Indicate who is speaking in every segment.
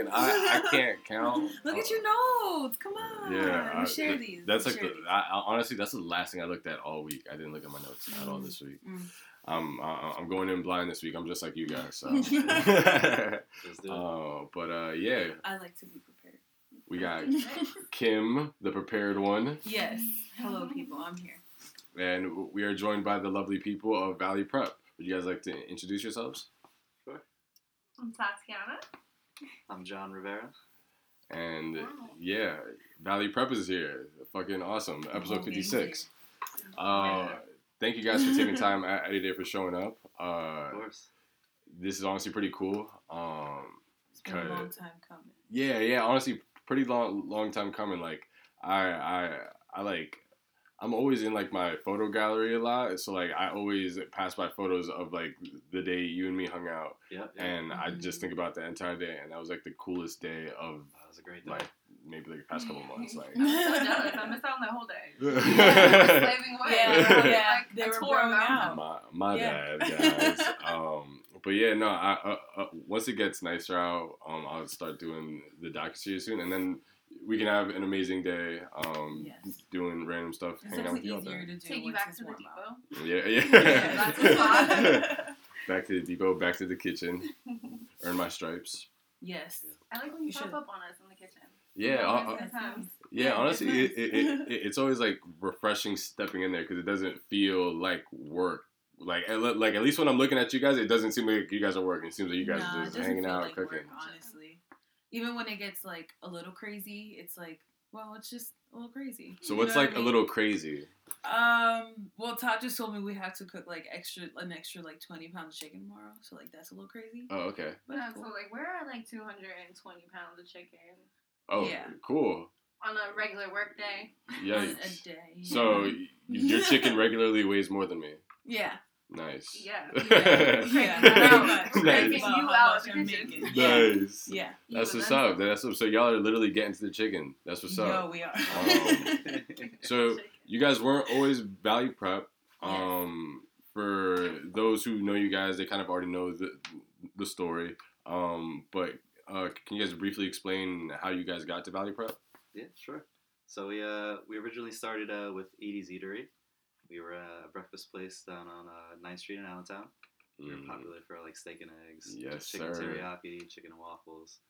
Speaker 1: I'm lacking. I'm. I, I can't count.
Speaker 2: Look at your notes. Come on.
Speaker 1: Yeah,
Speaker 2: We
Speaker 1: I-
Speaker 2: share
Speaker 1: th-
Speaker 2: these.
Speaker 1: That's like
Speaker 2: share
Speaker 1: the,
Speaker 2: these.
Speaker 1: I, I, honestly, that's the last thing I looked at all week. I didn't look at my notes at all
Speaker 2: Mm.
Speaker 1: this week.
Speaker 2: Mm.
Speaker 1: I'm I, I'm going in blind this week. I'm just like you guys. So.
Speaker 3: Let's do it.
Speaker 1: uh, but uh, yeah,
Speaker 2: I like to be prepared.
Speaker 1: we got Kim, the prepared one,
Speaker 2: Yes. Hello, people. I'm here.
Speaker 1: and we are joined by the lovely people of Valley Prep. Would you guys like to introduce yourselves? Sure.
Speaker 4: I'm Tatiana.
Speaker 3: I'm John Rivera.
Speaker 1: And
Speaker 4: Wow.
Speaker 1: yeah, Valley Prep is here. Fucking awesome. Episode
Speaker 2: whole
Speaker 1: 56. Uh, thank you guys for taking time out of your day for showing up. Uh,
Speaker 3: Of course.
Speaker 1: this is honestly pretty cool. Um,
Speaker 2: It's been a long time coming.
Speaker 1: yeah, yeah, honestly, pretty long, long time coming. Like, I, I, I like, I'm always in like my photo gallery a lot. So like, I always pass by photos of like the day you and me hung out,
Speaker 3: Yep. yep.
Speaker 1: and I just think about the entire day, and that was like the coolest day of
Speaker 3: that was a great day.
Speaker 1: like maybe like the past couple months. Like,
Speaker 4: I'm so jealous. I missed out on that whole day.
Speaker 1: my
Speaker 4: Slaving away.
Speaker 2: Yeah, yeah.
Speaker 4: Like
Speaker 2: They were
Speaker 4: tour
Speaker 2: blowing out.
Speaker 1: my
Speaker 2: Yeah.
Speaker 1: bad, guys. um, but yeah, no. I uh, uh, once it gets nicer out, um, I'll start doing the docu series soon, and then we can have an amazing day. Um,
Speaker 2: Yes.
Speaker 1: doing random stuff,
Speaker 2: It's
Speaker 1: hanging out with you all
Speaker 2: easier
Speaker 1: day.
Speaker 2: to do.
Speaker 4: Take you back to the depot.
Speaker 1: Yeah, yeah.
Speaker 2: Yeah,
Speaker 4: that's a
Speaker 1: back to the depot, back to the kitchen, earn my stripes.
Speaker 2: yes.
Speaker 4: I like when you,
Speaker 2: You
Speaker 4: pop
Speaker 2: should.
Speaker 4: up on us in the kitchen.
Speaker 1: Yeah, uh, uh, yeah.
Speaker 2: Yeah,
Speaker 1: honestly,
Speaker 2: it's
Speaker 1: it, it, it, it's always like refreshing stepping in there because it doesn't feel like work. Like, at like at least when I'm looking at you guys, it doesn't seem like you guys are working. It seems like you guys
Speaker 2: Nah,
Speaker 1: are just hanging out,
Speaker 2: like
Speaker 1: cooking.
Speaker 2: Work, honestly, even when it gets like a little crazy, it's like, well, it's just a little crazy.
Speaker 1: So
Speaker 2: You
Speaker 1: what's
Speaker 2: know what
Speaker 1: like
Speaker 2: I
Speaker 1: a
Speaker 2: mean?
Speaker 1: little crazy?
Speaker 2: Um. Well, Todd just told me we have to cook like extra, an extra like twenty pounds of chicken tomorrow. So like that's a little crazy.
Speaker 1: Oh, okay.
Speaker 2: But
Speaker 4: Yeah,
Speaker 2: it's
Speaker 4: so like we're at like 220 pounds of chicken
Speaker 1: Oh,
Speaker 2: Yeah.
Speaker 1: cool.
Speaker 4: on a regular work day.
Speaker 1: Yeah.
Speaker 2: A day.
Speaker 1: So your chicken regularly weighs more than me.
Speaker 2: yeah.
Speaker 1: Nice.
Speaker 4: Yeah.
Speaker 2: Yeah. yeah. Pretty much.
Speaker 1: Nice.
Speaker 4: You
Speaker 2: how
Speaker 4: out
Speaker 2: much
Speaker 4: the
Speaker 2: I'm
Speaker 4: kitchen.
Speaker 2: making. Yeah.
Speaker 1: Nice.
Speaker 2: Yeah.
Speaker 4: You
Speaker 1: That's what's up. That's what, so y'all are literally getting to the chicken. That's what's
Speaker 2: Yo,
Speaker 1: up.
Speaker 2: we are.
Speaker 1: Um, So you guys weren't always Valley Prep. Um, for those who know you guys, they kind of already know the the story. Um, but uh, can you guys briefly explain how you guys got to Valley Prep?
Speaker 3: yeah, sure. So we uh we originally started uh with Edie's Eatery. We were uh, a breakfast place down on uh, 9th Street in Allentown. We were
Speaker 1: Mm,
Speaker 3: popular for like steak and eggs,
Speaker 1: Yes,
Speaker 3: chicken
Speaker 1: sir.
Speaker 3: teriyaki, chicken and waffles.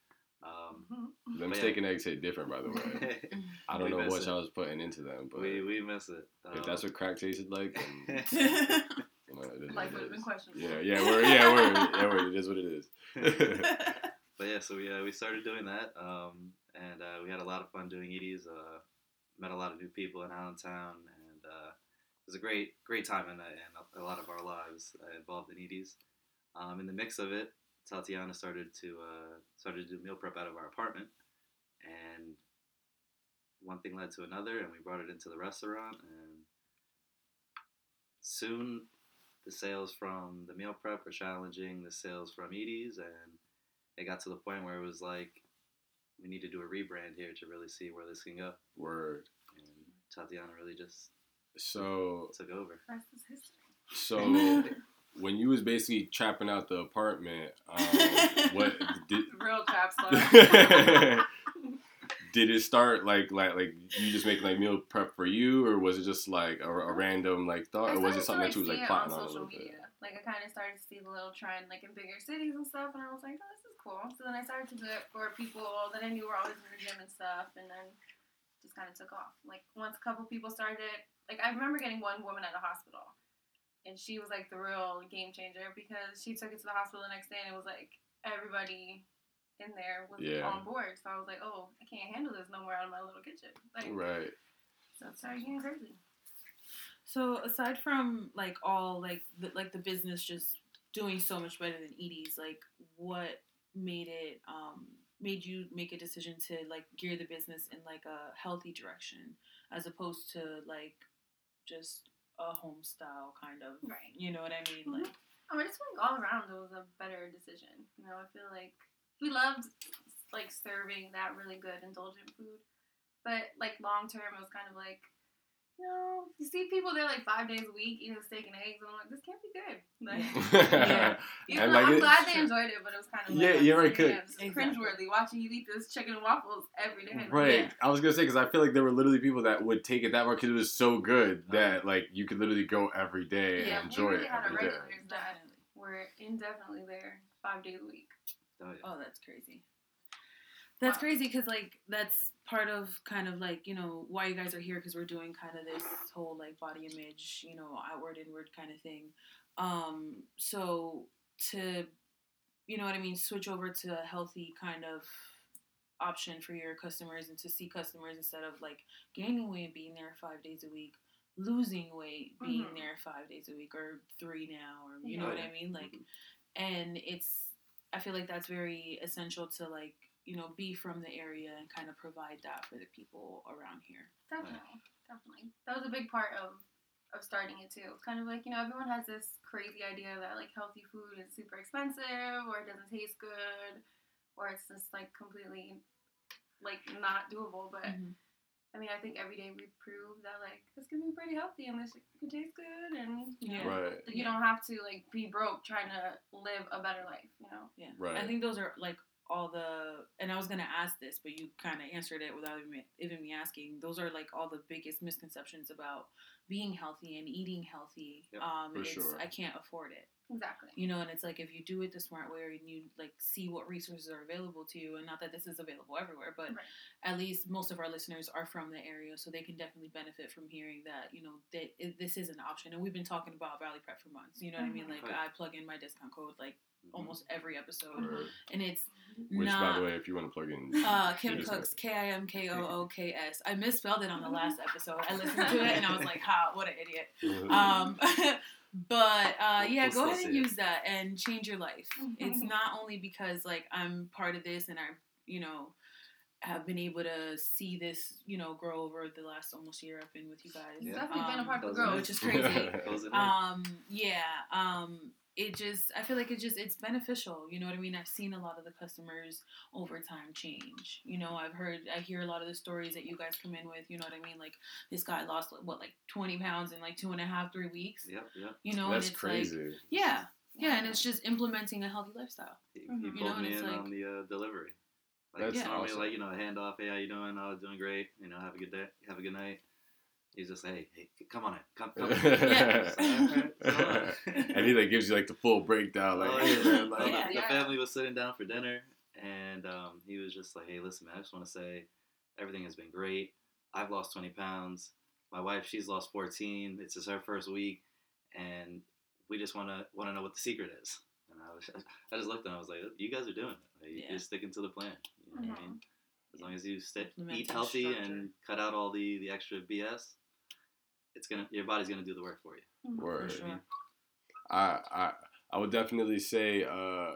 Speaker 3: Um,
Speaker 4: Mhm.
Speaker 1: Them
Speaker 3: But yeah.
Speaker 1: steak and eggs hit different, by the way. I don't
Speaker 3: We
Speaker 1: know what y'all was putting into them, but
Speaker 3: we we miss it.
Speaker 1: if that's
Speaker 3: Um,
Speaker 1: what crack tasted like, then you know, it is
Speaker 4: Life
Speaker 1: what
Speaker 4: would have been questionable.
Speaker 1: Yeah, yeah, we're yeah, we're yeah, we're, it is what it is.
Speaker 3: But yeah, so we uh, we started doing that, um, and uh, we had a lot of fun doing Edie's. Uh, met a lot of new people in Allentown, and uh, it was a great great time in, in a, a lot of our lives uh, involved in Edie's. Um, in the mix of it, Tatiana started to uh, started to do meal prep out of our apartment, and one thing led to another, and we brought it into the restaurant, and soon the sales from the meal prep were challenging the sales from Edie's, and it got to the point where it was like we need to do a rebrand here to really see where this can go.
Speaker 1: Word.
Speaker 3: And Tatiana really just
Speaker 1: So
Speaker 3: took over.
Speaker 4: Rest is history.
Speaker 1: so when you was basically trapping out the apartment, um, what did
Speaker 4: Real trap star.
Speaker 1: did it start like like like you just make like meal prep for you, or was it just like a, a random like thought, or was it something that you was like
Speaker 4: it
Speaker 1: plotting
Speaker 4: on
Speaker 1: on a
Speaker 4: social
Speaker 1: little bit?
Speaker 4: media. Like I kind of started to see the little trend like in bigger cities and stuff, and I was like, oh, this is cool. So then I started to do it for people that I knew were always in the gym and stuff, and then just kind of took off. Like once a couple people started, like I remember getting one woman at the hospital, and she was like the real game changer because she took it to the hospital the next day, and it was like everybody in there was
Speaker 1: Yeah.
Speaker 4: on board. So I was like, oh, I can't handle this no more out of my little kitchen. Like,
Speaker 1: Right.
Speaker 4: So it started getting crazy.
Speaker 2: So aside from like all like the, like the business just doing so much better than Edie's, like what made it um made you make a decision to like gear the business in like a healthy direction as opposed to like just a home style kind of
Speaker 4: Right.
Speaker 2: you know what I mean
Speaker 4: Mhm.
Speaker 2: like
Speaker 4: I mean, I just think all around it was a better decision. You know, I feel like we loved like serving that really good indulgent food, but like long term, it was kind of like you know, you see people there like five days a week eating steak and eggs, and I'm like, this can't be good. Like,
Speaker 2: Yeah.
Speaker 4: even
Speaker 1: like,
Speaker 4: I'm
Speaker 1: it-
Speaker 4: glad they enjoyed it, but it was kind of like,
Speaker 1: Yeah,
Speaker 4: I'm
Speaker 1: yeah, right,
Speaker 4: like,
Speaker 1: could-
Speaker 4: "Damn, this
Speaker 2: Exactly.
Speaker 4: cringeworthy watching you eat this chicken and waffles every day.
Speaker 1: Right.
Speaker 2: Yeah.
Speaker 1: I was gonna say because I feel like there were literally people that would take it that far because it was so good that like you could literally go every day
Speaker 4: Yeah,
Speaker 1: and
Speaker 4: we
Speaker 1: enjoy
Speaker 4: really
Speaker 1: it
Speaker 4: had a
Speaker 1: every day.
Speaker 4: regular- that.
Speaker 2: Definitely.
Speaker 4: We're indefinitely there five days a week.
Speaker 3: Oh, yeah.
Speaker 2: Oh, that's crazy. That's crazy because like that's part of kind of like you know why you guys are here because we're doing kind of this whole like body image you know outward inward kind of thing. Um, so to you know what I mean switch over to a healthy kind of option for your customers and to see customers instead of like gaining weight being there five days a week losing weight being
Speaker 4: Mhm.
Speaker 2: there five days a week or three now or you know what i mean like
Speaker 3: Mhm.
Speaker 2: and it's i feel like that's very essential to like you know be from the area and kind of provide that for the people around here
Speaker 4: Definitely, definitely. That was a big part of of starting it too. It's kind of like you know everyone has this crazy idea that like healthy food is super expensive or it doesn't taste good or it's just like completely like not doable. But
Speaker 2: Mhm.
Speaker 4: I mean, I think every day we prove that like this can be pretty healthy and this can taste good and you know
Speaker 1: Right.
Speaker 4: you don't have to like be broke trying to live a better life. You know.
Speaker 2: yeah
Speaker 1: Right.
Speaker 2: i think those are like all the and i was gonna ask this but you kind of answered it without even, even me asking those are like all the biggest misconceptions about being healthy and eating healthy
Speaker 3: Yep,
Speaker 2: um
Speaker 1: for
Speaker 2: it's
Speaker 1: sure.
Speaker 2: i can't afford it
Speaker 4: Exactly.
Speaker 2: you know and it's like if you do it the smart way and you like see what resources are available to you and not that this is available everywhere but
Speaker 4: Right.
Speaker 2: at least most of our listeners are from the area so they can definitely benefit from hearing that you know that it, this is an option and we've been talking about valley prep for months you know what i mean like
Speaker 3: Right.
Speaker 2: i plug in my discount code like. Almost every episode
Speaker 1: Word.
Speaker 2: and it's
Speaker 1: Which,
Speaker 2: not
Speaker 1: by the way, if you want to plug in,
Speaker 2: uh, Kim Cooks. K I M K O O K S. I misspelled it on the last episode. I listened to it and I was like, "Ha, what an idiot." Um, but uh, yeah,
Speaker 3: We'll
Speaker 2: go ahead and
Speaker 3: it.
Speaker 2: use that and change your life. It's not only because like I'm part of this and I, you know, have been able to see this, you know, grow over the last almost year I've been with you guys.
Speaker 4: It's
Speaker 3: Yeah.
Speaker 4: definitely been a
Speaker 2: Um,
Speaker 4: part of the growth.
Speaker 2: which is crazy. Um, yeah. Um, it just I feel like it just it's beneficial. You know what I mean? I've seen a lot of the customers over time change. You know, I've heard I hear a lot of the stories that you guys come in with. You know what I mean? Like this guy lost what like twenty pounds in like two and a half three weeks.
Speaker 3: Yep, yep.
Speaker 2: You know,
Speaker 1: That's
Speaker 2: and it's
Speaker 1: crazy.
Speaker 2: like yeah, yeah, and it's just implementing a healthy lifestyle.
Speaker 3: He, he
Speaker 4: You
Speaker 3: pulled
Speaker 2: know, and
Speaker 3: me
Speaker 2: it's
Speaker 3: in
Speaker 2: like-
Speaker 3: on the uh, delivery. Like
Speaker 1: That's
Speaker 3: it's normally
Speaker 1: awesome.
Speaker 3: like you know a handoff. Hey, how you doing? I was doing great. You know, have a good day. Have a good night. He's just hey, hey, come on in, come, come. in.
Speaker 2: Yeah.
Speaker 1: and he like gives you like the full breakdown, like,
Speaker 3: Oh, yeah.
Speaker 1: man,
Speaker 3: No,
Speaker 1: like,
Speaker 3: the-
Speaker 2: Yeah.
Speaker 3: the,
Speaker 4: Yeah.
Speaker 3: family was sitting down for dinner, and um, he was just like, "Hey, listen, man, I just want to say everything has been great. I've lost 20 pounds. My wife, she's lost 14. This is her first week, and we just want to want to know what the secret is." And I was, I just looked at him. I was like, "You guys are doing it. Like,
Speaker 2: Yeah.
Speaker 3: You're sticking to the plan. You know what I mean? As long as you stay, eat healthy
Speaker 2: structure.
Speaker 3: and cut out all the the extra BS, it's gonna your body's gonna do the work for you."
Speaker 4: Mhm.
Speaker 2: For sure.
Speaker 1: I I I would definitely say uh,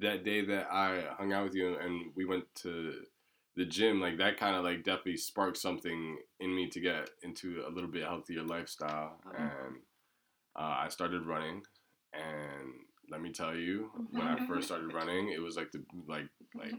Speaker 1: that day that I hung out with you and we went to the gym, like that kind of like definitely sparked something in me to get into a little bit healthier lifestyle,
Speaker 3: Uh-huh.
Speaker 1: and uh, I started running. And let me tell you, when I first started running, it was like the like like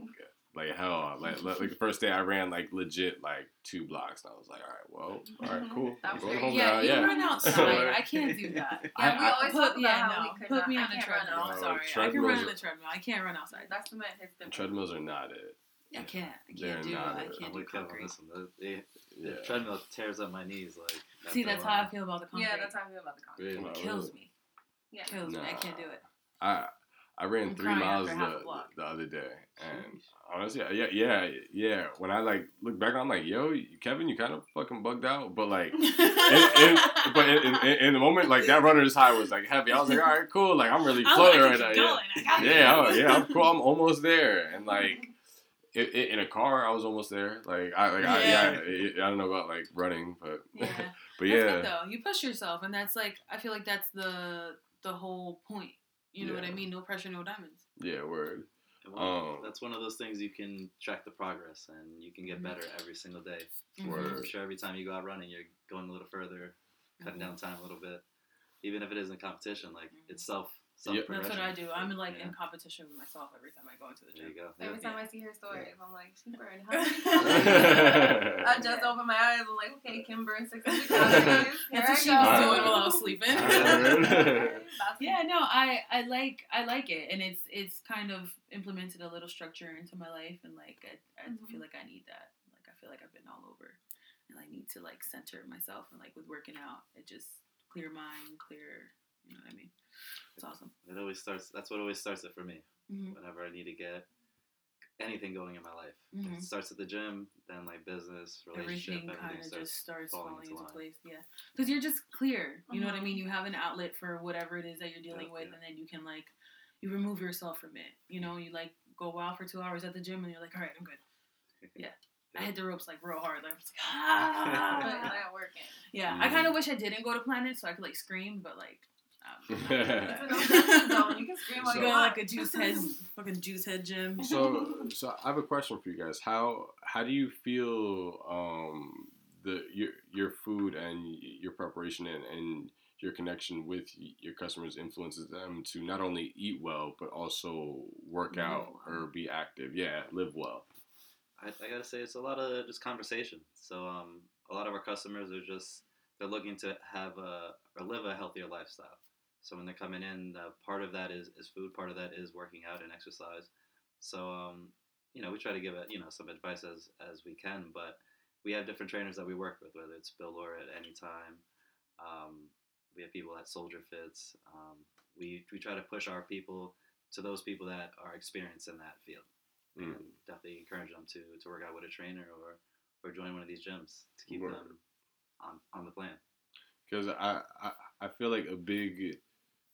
Speaker 1: like hell. Like, like like the first day I ran like legit like two blocks, and I was like, all right, well, all right, mm-hmm. cool.
Speaker 4: That
Speaker 1: I'm
Speaker 4: was
Speaker 1: going
Speaker 4: great.
Speaker 1: home
Speaker 2: Yeah,
Speaker 1: now.
Speaker 2: you
Speaker 1: Yeah,
Speaker 2: run outside. I can't do that.
Speaker 4: Yeah,
Speaker 1: I-
Speaker 4: we
Speaker 1: I-
Speaker 4: always
Speaker 2: Put,
Speaker 4: talk about
Speaker 2: yeah,
Speaker 4: how we could
Speaker 2: Put
Speaker 4: not,
Speaker 2: me on a treadmill. I'm sorry. I can run on the treadmill. I can't run outside.
Speaker 4: That's the myth. It's different.
Speaker 1: treadmills are not it.
Speaker 2: I can't. I
Speaker 1: They're
Speaker 2: can't do.
Speaker 1: not
Speaker 2: I can't
Speaker 3: I'm
Speaker 2: do
Speaker 3: with Kevin.
Speaker 2: concrete.
Speaker 3: Listen, the, the,
Speaker 1: Yeah.
Speaker 3: the treadmill tears up my knees. Like
Speaker 2: See, that's how. I feel about the concrete.
Speaker 4: Yeah, that's how I feel about the concrete.
Speaker 3: Really?
Speaker 2: It kills me.
Speaker 4: Yeah.
Speaker 2: Kills me. I can't do it.
Speaker 1: I I ran
Speaker 2: I'm
Speaker 1: three miles
Speaker 2: after half a
Speaker 1: the, the other day, and honestly, yeah, yeah, yeah. When I like look back, I'm like, yo, Kevin, you kind of fucking bugged out, but like, in, in, but in, in, in the moment, like that runner's high was like heavy. I was like, all right, cool, like I'm really floating right now.
Speaker 2: going.
Speaker 1: Yeah, yeah, oh, yeah, I'm cool. I'm almost there, and like. i i in a car, I was almost there. Like I, like I,
Speaker 2: Yeah.
Speaker 1: yeah, I, I don't know about like running, but
Speaker 2: Yeah.
Speaker 1: but yeah,
Speaker 2: good though. You push yourself, and that's like I feel like that's the the whole point. You know what I mean? No pressure, no diamonds.
Speaker 1: yeah, word.
Speaker 3: Well,
Speaker 1: Um,
Speaker 3: that's one of those things you can track the progress and you can get
Speaker 2: Mhm.
Speaker 3: better every single day.
Speaker 2: Mhm.
Speaker 1: Word.
Speaker 3: I'm sure every time you go out running, you're going a little further, cutting
Speaker 2: Mhm.
Speaker 3: down time a little bit. Even if it isn't competition, like
Speaker 2: Mhm.
Speaker 3: it's self self
Speaker 1: Yeah.
Speaker 2: That's what I do. I'm like
Speaker 3: Yeah.
Speaker 2: in competition with myself every time I go into the
Speaker 3: There you
Speaker 2: gym.
Speaker 3: go.
Speaker 4: Every
Speaker 3: Yeah.
Speaker 4: time I see her stories, I'm like, she burned how many? I just open my eyes. I'm like, okay, Kim burned 600 calories.
Speaker 2: That's what
Speaker 4: I
Speaker 2: she
Speaker 4: go.
Speaker 2: was doing while I was sleeping.
Speaker 1: Alright.
Speaker 4: About to-
Speaker 2: yeah, no, I I like I like it, and it's it's kind of implemented a little structure into my life, and like I, I
Speaker 4: Mhm.
Speaker 2: feel like I need that. Like I feel like I've been all over, and I need to like center myself, and like with working out, it just clear mind, clear. You know what I mean? It's awesome.
Speaker 3: It always starts. That's what always starts it for me.
Speaker 2: Mm-hmm.
Speaker 3: Whenever I need to get anything going in my life,
Speaker 2: Mhm.
Speaker 3: it starts at the gym, then like business, relationship,
Speaker 2: Everything kind
Speaker 3: everything
Speaker 2: of
Speaker 3: starts.
Speaker 2: just starts
Speaker 3: falling
Speaker 2: falling,
Speaker 3: into
Speaker 2: into
Speaker 3: line.
Speaker 2: place. Yeah, because you're just clear. You know what I
Speaker 4: Mhm.
Speaker 2: mean? You have an outlet for whatever it is that you're dealing
Speaker 3: Yeah,
Speaker 2: with,
Speaker 3: yeah.
Speaker 2: and then you can like you remove yourself from it. You know, you like go out for two hours at the gym, and you're like, all right, I'm good. Yeah. I hit the ropes like real hard. Like, I was like,
Speaker 4: But
Speaker 2: ah.
Speaker 4: not working.
Speaker 2: yeah, I
Speaker 1: Mhm.
Speaker 2: kind of wish I didn't go to Planet so I could like scream, but like, um,
Speaker 4: It's a no judgment zone. You can scream all
Speaker 1: So-
Speaker 4: you want.
Speaker 2: like a juice head, fucking juice head gym.
Speaker 1: so so I have a question for you guys. How how do you feel um the your your food and your preparation and, and your connection with your customers influences them to not only eat well but also work
Speaker 2: Live
Speaker 1: out or be active. Yeah, live well.
Speaker 3: I, I gotta say it's a lot of just conversation. So um, a lot of our customers are just they're looking to have a or live a healthier lifestyle. So when they're coming in, uh, part of that is, is food, part of that is working out and exercise. So um, you know we try to give it you know some advice as as we can, but we have different trainers that we work with, whether it's Bill or at any time. Um, we have people at Soldier Fits. Um, we we try to push our people to those people that are experienced in that field
Speaker 1: Mm.
Speaker 3: and definitely encourage them to, to work out with a trainer or, or join one of these gyms to keep
Speaker 1: Word.
Speaker 3: them on, on the plan.
Speaker 1: because I, I I feel like a big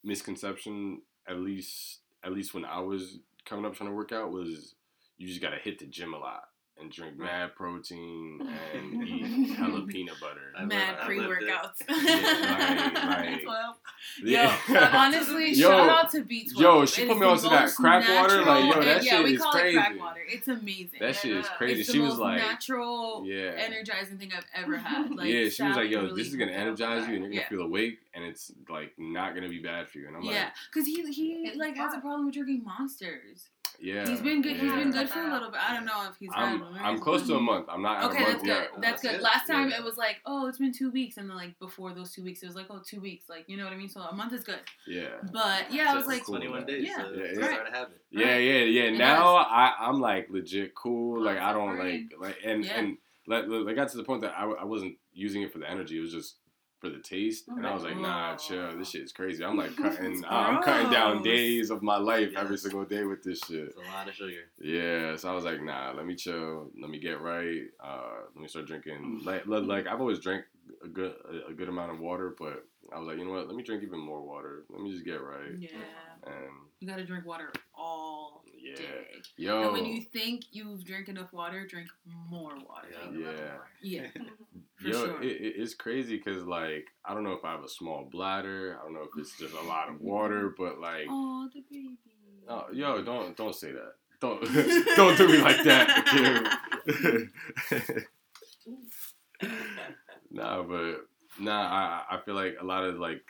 Speaker 1: misconception, at least at least when I was coming up trying to work out, was you just gotta hit the gym a lot and drink mad protein and eat hella peanut butter.
Speaker 3: I
Speaker 2: Mad
Speaker 3: lived-
Speaker 2: pre workouts.
Speaker 1: Yeah, like- like-
Speaker 4: Twelve.
Speaker 2: Yo, honestly,
Speaker 1: Yo,
Speaker 2: shout out to B12.
Speaker 1: yo, she
Speaker 2: It
Speaker 1: put me
Speaker 2: the
Speaker 1: onto that
Speaker 2: most
Speaker 1: crack water, like, yo, that
Speaker 2: yeah,
Speaker 1: shit
Speaker 2: we
Speaker 1: is
Speaker 2: call it crack
Speaker 1: crazy.
Speaker 2: water. It's amazing.
Speaker 1: that shit is crazy.
Speaker 2: It's
Speaker 1: she was like,
Speaker 2: natural,
Speaker 1: yeah.
Speaker 2: energizing thing I've ever had. Like,
Speaker 1: yeah, she was like, "Yo,
Speaker 2: really
Speaker 1: this is gonna
Speaker 2: hooked it up with
Speaker 1: energize you, and you're gonna
Speaker 2: yeah.
Speaker 1: feel awake, and it's like not gonna be bad for you." And I'm like,
Speaker 2: yeah, because he he like has a problem with drinking monsters.
Speaker 1: Like, "Yeah."
Speaker 2: he's been good. He's been good for a little bit. I don't know if he's.
Speaker 1: I'm
Speaker 2: had
Speaker 1: I'm close to a month. I'm not
Speaker 2: Okay,
Speaker 1: a
Speaker 2: that's good.
Speaker 1: yet.
Speaker 2: That's
Speaker 3: That's
Speaker 2: good.
Speaker 3: good.
Speaker 2: Last time
Speaker 1: Yeah.
Speaker 2: it was like, oh, it's been two weeks, and then like before those two weeks, it was like, oh, two weeks. Like you know what I mean? So a month is good.
Speaker 1: Yeah.
Speaker 2: But yeah, I was like,
Speaker 1: cool.
Speaker 3: 21 days.
Speaker 2: Yeah.
Speaker 3: so
Speaker 1: Yeah,
Speaker 3: it's
Speaker 1: yeah.
Speaker 3: start a habit.
Speaker 1: Yeah, yeah, yeah.
Speaker 2: It
Speaker 1: now I I'm like legit cool. Like I don't like like and
Speaker 2: Yeah.
Speaker 1: and like like, I got to the point that I, I wasn't using it for the energy. It was just for the taste, and I was like, nah,
Speaker 2: Oh.
Speaker 1: chill. This shit is crazy. I'm like cutting. I'm cutting down days of my life every single day with this shit.
Speaker 3: It's a lot of sugar.
Speaker 1: Yeah, so I was like, nah, let me chill, let me get right, uh, let me start drinking. Like, like, like I've always drank a good, a, a good amount of water, but I was like, you know what? Let me drink even more water. Let me just get right.
Speaker 2: yeah,
Speaker 1: And
Speaker 2: you gotta drink water all
Speaker 1: yeah,
Speaker 2: day.
Speaker 1: yo,
Speaker 2: And when you think you've drank enough water, drink more water.
Speaker 3: Yeah.
Speaker 1: Yeah.
Speaker 2: Yeah, for
Speaker 1: yo,
Speaker 2: sure.
Speaker 1: it, it, it's crazy because like I don't know if I have a small bladder. I don't know if it's just a lot of water, mm-hmm. but like,
Speaker 2: oh, the baby.
Speaker 1: oh, yo, don't don't say that. Don't don't do me like that, Kim. nah, but nah, I I feel like a lot of like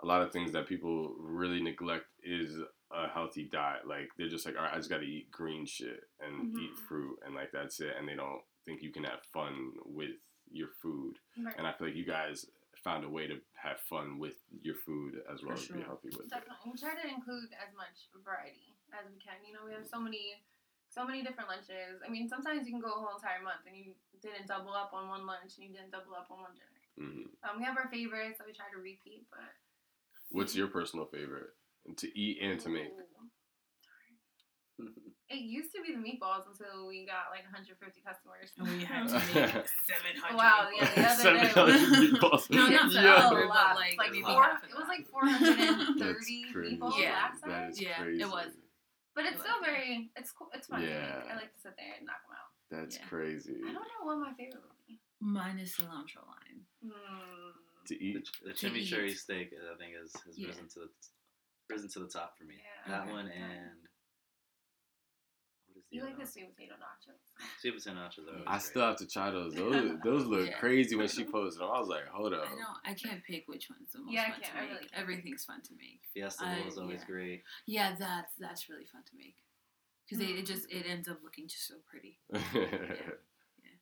Speaker 1: a lot of things that people really neglect is a healthy diet. Like they're just like, all right, I just got to eat green shit and eat
Speaker 4: Mhm.
Speaker 1: fruit and like that's it, and they don't think you can have fun with your food.
Speaker 4: Right.
Speaker 1: And I feel like you guys found a way to have fun with your food as well
Speaker 2: For
Speaker 1: as be healthy with it.
Speaker 4: Definitely. We try to include as much variety as we can. You know, we have so many so many different lunches. I mean, sometimes you can go a whole entire month and you didn't double up on one lunch and you didn't double up on one dinner.
Speaker 1: Hmm
Speaker 4: Um, we have our favorites that we try to repeat, but
Speaker 1: What's your personal favorite to eat and to make?
Speaker 4: It used to be the meatballs until we got like 150 customers.
Speaker 2: And we had to make seven hundred.
Speaker 4: Wow, yeah, the other day
Speaker 1: 700 meatballs.
Speaker 2: No, not
Speaker 1: Yo.
Speaker 4: a lot.
Speaker 2: like,
Speaker 4: like four, it was like 430
Speaker 1: That's crazy.
Speaker 4: meatballs
Speaker 2: Yeah,
Speaker 4: last
Speaker 1: That
Speaker 4: time.
Speaker 1: is
Speaker 2: Yeah, it was.
Speaker 4: But it's still very, it's cool. It's fun.
Speaker 1: Yeah.
Speaker 4: I like to sit there and knock them out.
Speaker 1: That's
Speaker 2: Yeah.
Speaker 1: crazy.
Speaker 4: I don't know what my favorite would be.
Speaker 2: Mine is cilantro lime.
Speaker 4: Hmm.
Speaker 1: To eat.
Speaker 3: the
Speaker 2: To
Speaker 3: chimichurri
Speaker 2: eat.
Speaker 3: steak, I think, is has
Speaker 2: Yeah.
Speaker 3: risen to the risen to the top for me.
Speaker 4: Yeah.
Speaker 3: That
Speaker 2: Okay.
Speaker 3: one and what is
Speaker 4: You like
Speaker 3: know,
Speaker 4: the sweet potato nachos?
Speaker 3: sweet potato nachos are always
Speaker 1: I
Speaker 3: great.
Speaker 1: still have to try those. Those those look
Speaker 2: Yeah.
Speaker 1: crazy when she posted them. I was like, hold up.
Speaker 2: I know I can't pick which one's the most
Speaker 4: Yeah, I
Speaker 2: fun
Speaker 4: can't-
Speaker 2: to
Speaker 4: I
Speaker 2: make.
Speaker 4: really can't.
Speaker 2: Everything's fun to make.
Speaker 3: Fiesta
Speaker 2: I-
Speaker 3: bowl is always
Speaker 2: yeah.
Speaker 3: great.
Speaker 2: Yeah, that's that's really fun to make because it,
Speaker 4: Mm.
Speaker 2: it just it ends up looking just so pretty.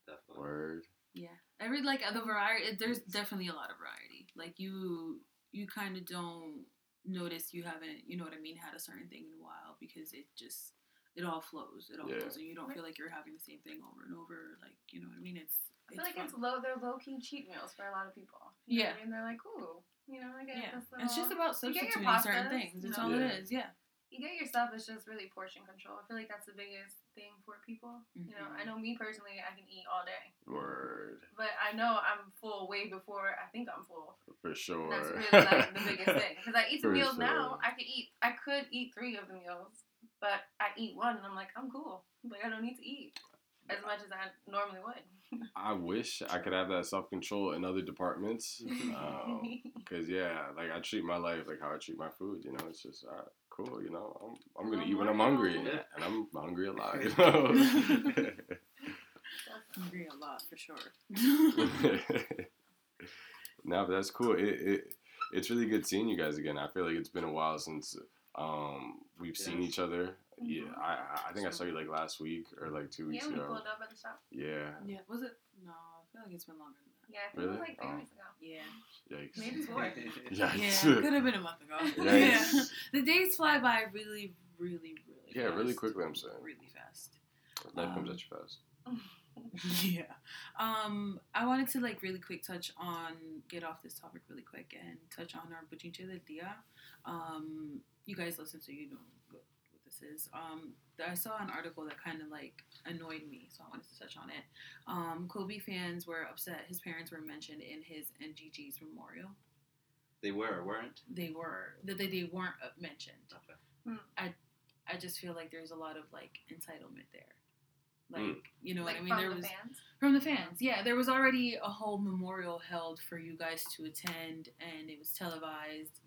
Speaker 3: Definitely.
Speaker 1: Word.
Speaker 2: Yeah, every like the variety. There's definitely a lot of variety. Like you, you kind of don't notice you haven't, you know what I mean, had a certain thing in a while because it just it all flows. It all
Speaker 1: Yeah.
Speaker 2: flows, and you don't feel like you're having the same thing over and over. Like you know what I mean? It's
Speaker 4: I feel like
Speaker 2: fun.
Speaker 4: it's low. They're low key cheat meals for a lot of people. You know
Speaker 2: Yeah.
Speaker 4: what I mean, they're like, ooh, you know, I get
Speaker 2: yeah.
Speaker 4: this
Speaker 2: It's just about
Speaker 4: you get
Speaker 2: substituting certain things.
Speaker 4: you
Speaker 2: It's
Speaker 4: know.
Speaker 2: all
Speaker 1: Yeah.
Speaker 2: it is. Yeah.
Speaker 4: You get yourself. It's just really portion control. I feel like that's the biggest thing for people. You know. I know me personally, I can eat all day,
Speaker 1: Word.
Speaker 4: but I know I'm full way before I think I'm full.
Speaker 1: For sure.
Speaker 4: That's really like the biggest thing because I eat the
Speaker 1: For
Speaker 4: meals now. I could eat. I could eat three of the meals, but I eat one and I'm like, I'm cool. Like I don't need to eat as much as I normally would.
Speaker 1: I wish I could have that self control in other departments. Um, Cause yeah, like I treat my life like how I treat my food. You know, it's just right, cool. You know, I'm I'm gonna eat when I'm hungry,
Speaker 3: Yeah.
Speaker 1: and I'm hungry a lot. You know.
Speaker 2: Hungry a lot for sure.
Speaker 1: no, but that's cool. It, it it's really good seeing you guys again. I feel like it's been a while since um we've seen each other. Yeah,
Speaker 4: Mhm.
Speaker 1: I I- I think I saw you like last week or like two
Speaker 4: yeah,
Speaker 1: weeks
Speaker 4: when you
Speaker 1: ago.
Speaker 4: pulled up at the shop.
Speaker 1: Yeah,
Speaker 2: yeah. Was it? No, I feel like it's been longer than that.
Speaker 4: Yeah, I think it was like three
Speaker 1: Oh.
Speaker 4: weeks ago.
Speaker 2: Yeah.
Speaker 1: yikes.
Speaker 4: Maybe four.
Speaker 1: Yikes.
Speaker 2: Yeah, could have been a month ago. Yeah. The days fly by really, really, really
Speaker 1: Yeah, really quickly, I'm saying.
Speaker 2: Really fast.
Speaker 1: Life comes
Speaker 2: Um,
Speaker 1: at you fast.
Speaker 2: yeah. Um, I wanted to like really quick touch on get off this topic really quick and touch on our Bochinche del Dia. Um, you guys listen, so you know what, what this is. Um, I saw an article that kind of like annoyed me, so I wanted to touch on it. Um, Kobe fans were upset his parents were mentioned in his and Gigi's memorial.
Speaker 3: They were, weren't?
Speaker 2: They were that they, they weren't uh, mentioned.
Speaker 3: Okay.
Speaker 2: I I just feel like there's a lot of like entitlement there. Like,
Speaker 1: Mm.
Speaker 2: you know
Speaker 4: like
Speaker 2: what I mean?
Speaker 4: from
Speaker 2: there
Speaker 4: the
Speaker 2: was
Speaker 4: fans.
Speaker 2: from the fans. Yeah, there was already a whole memorial held for you guys to attend and it was televised.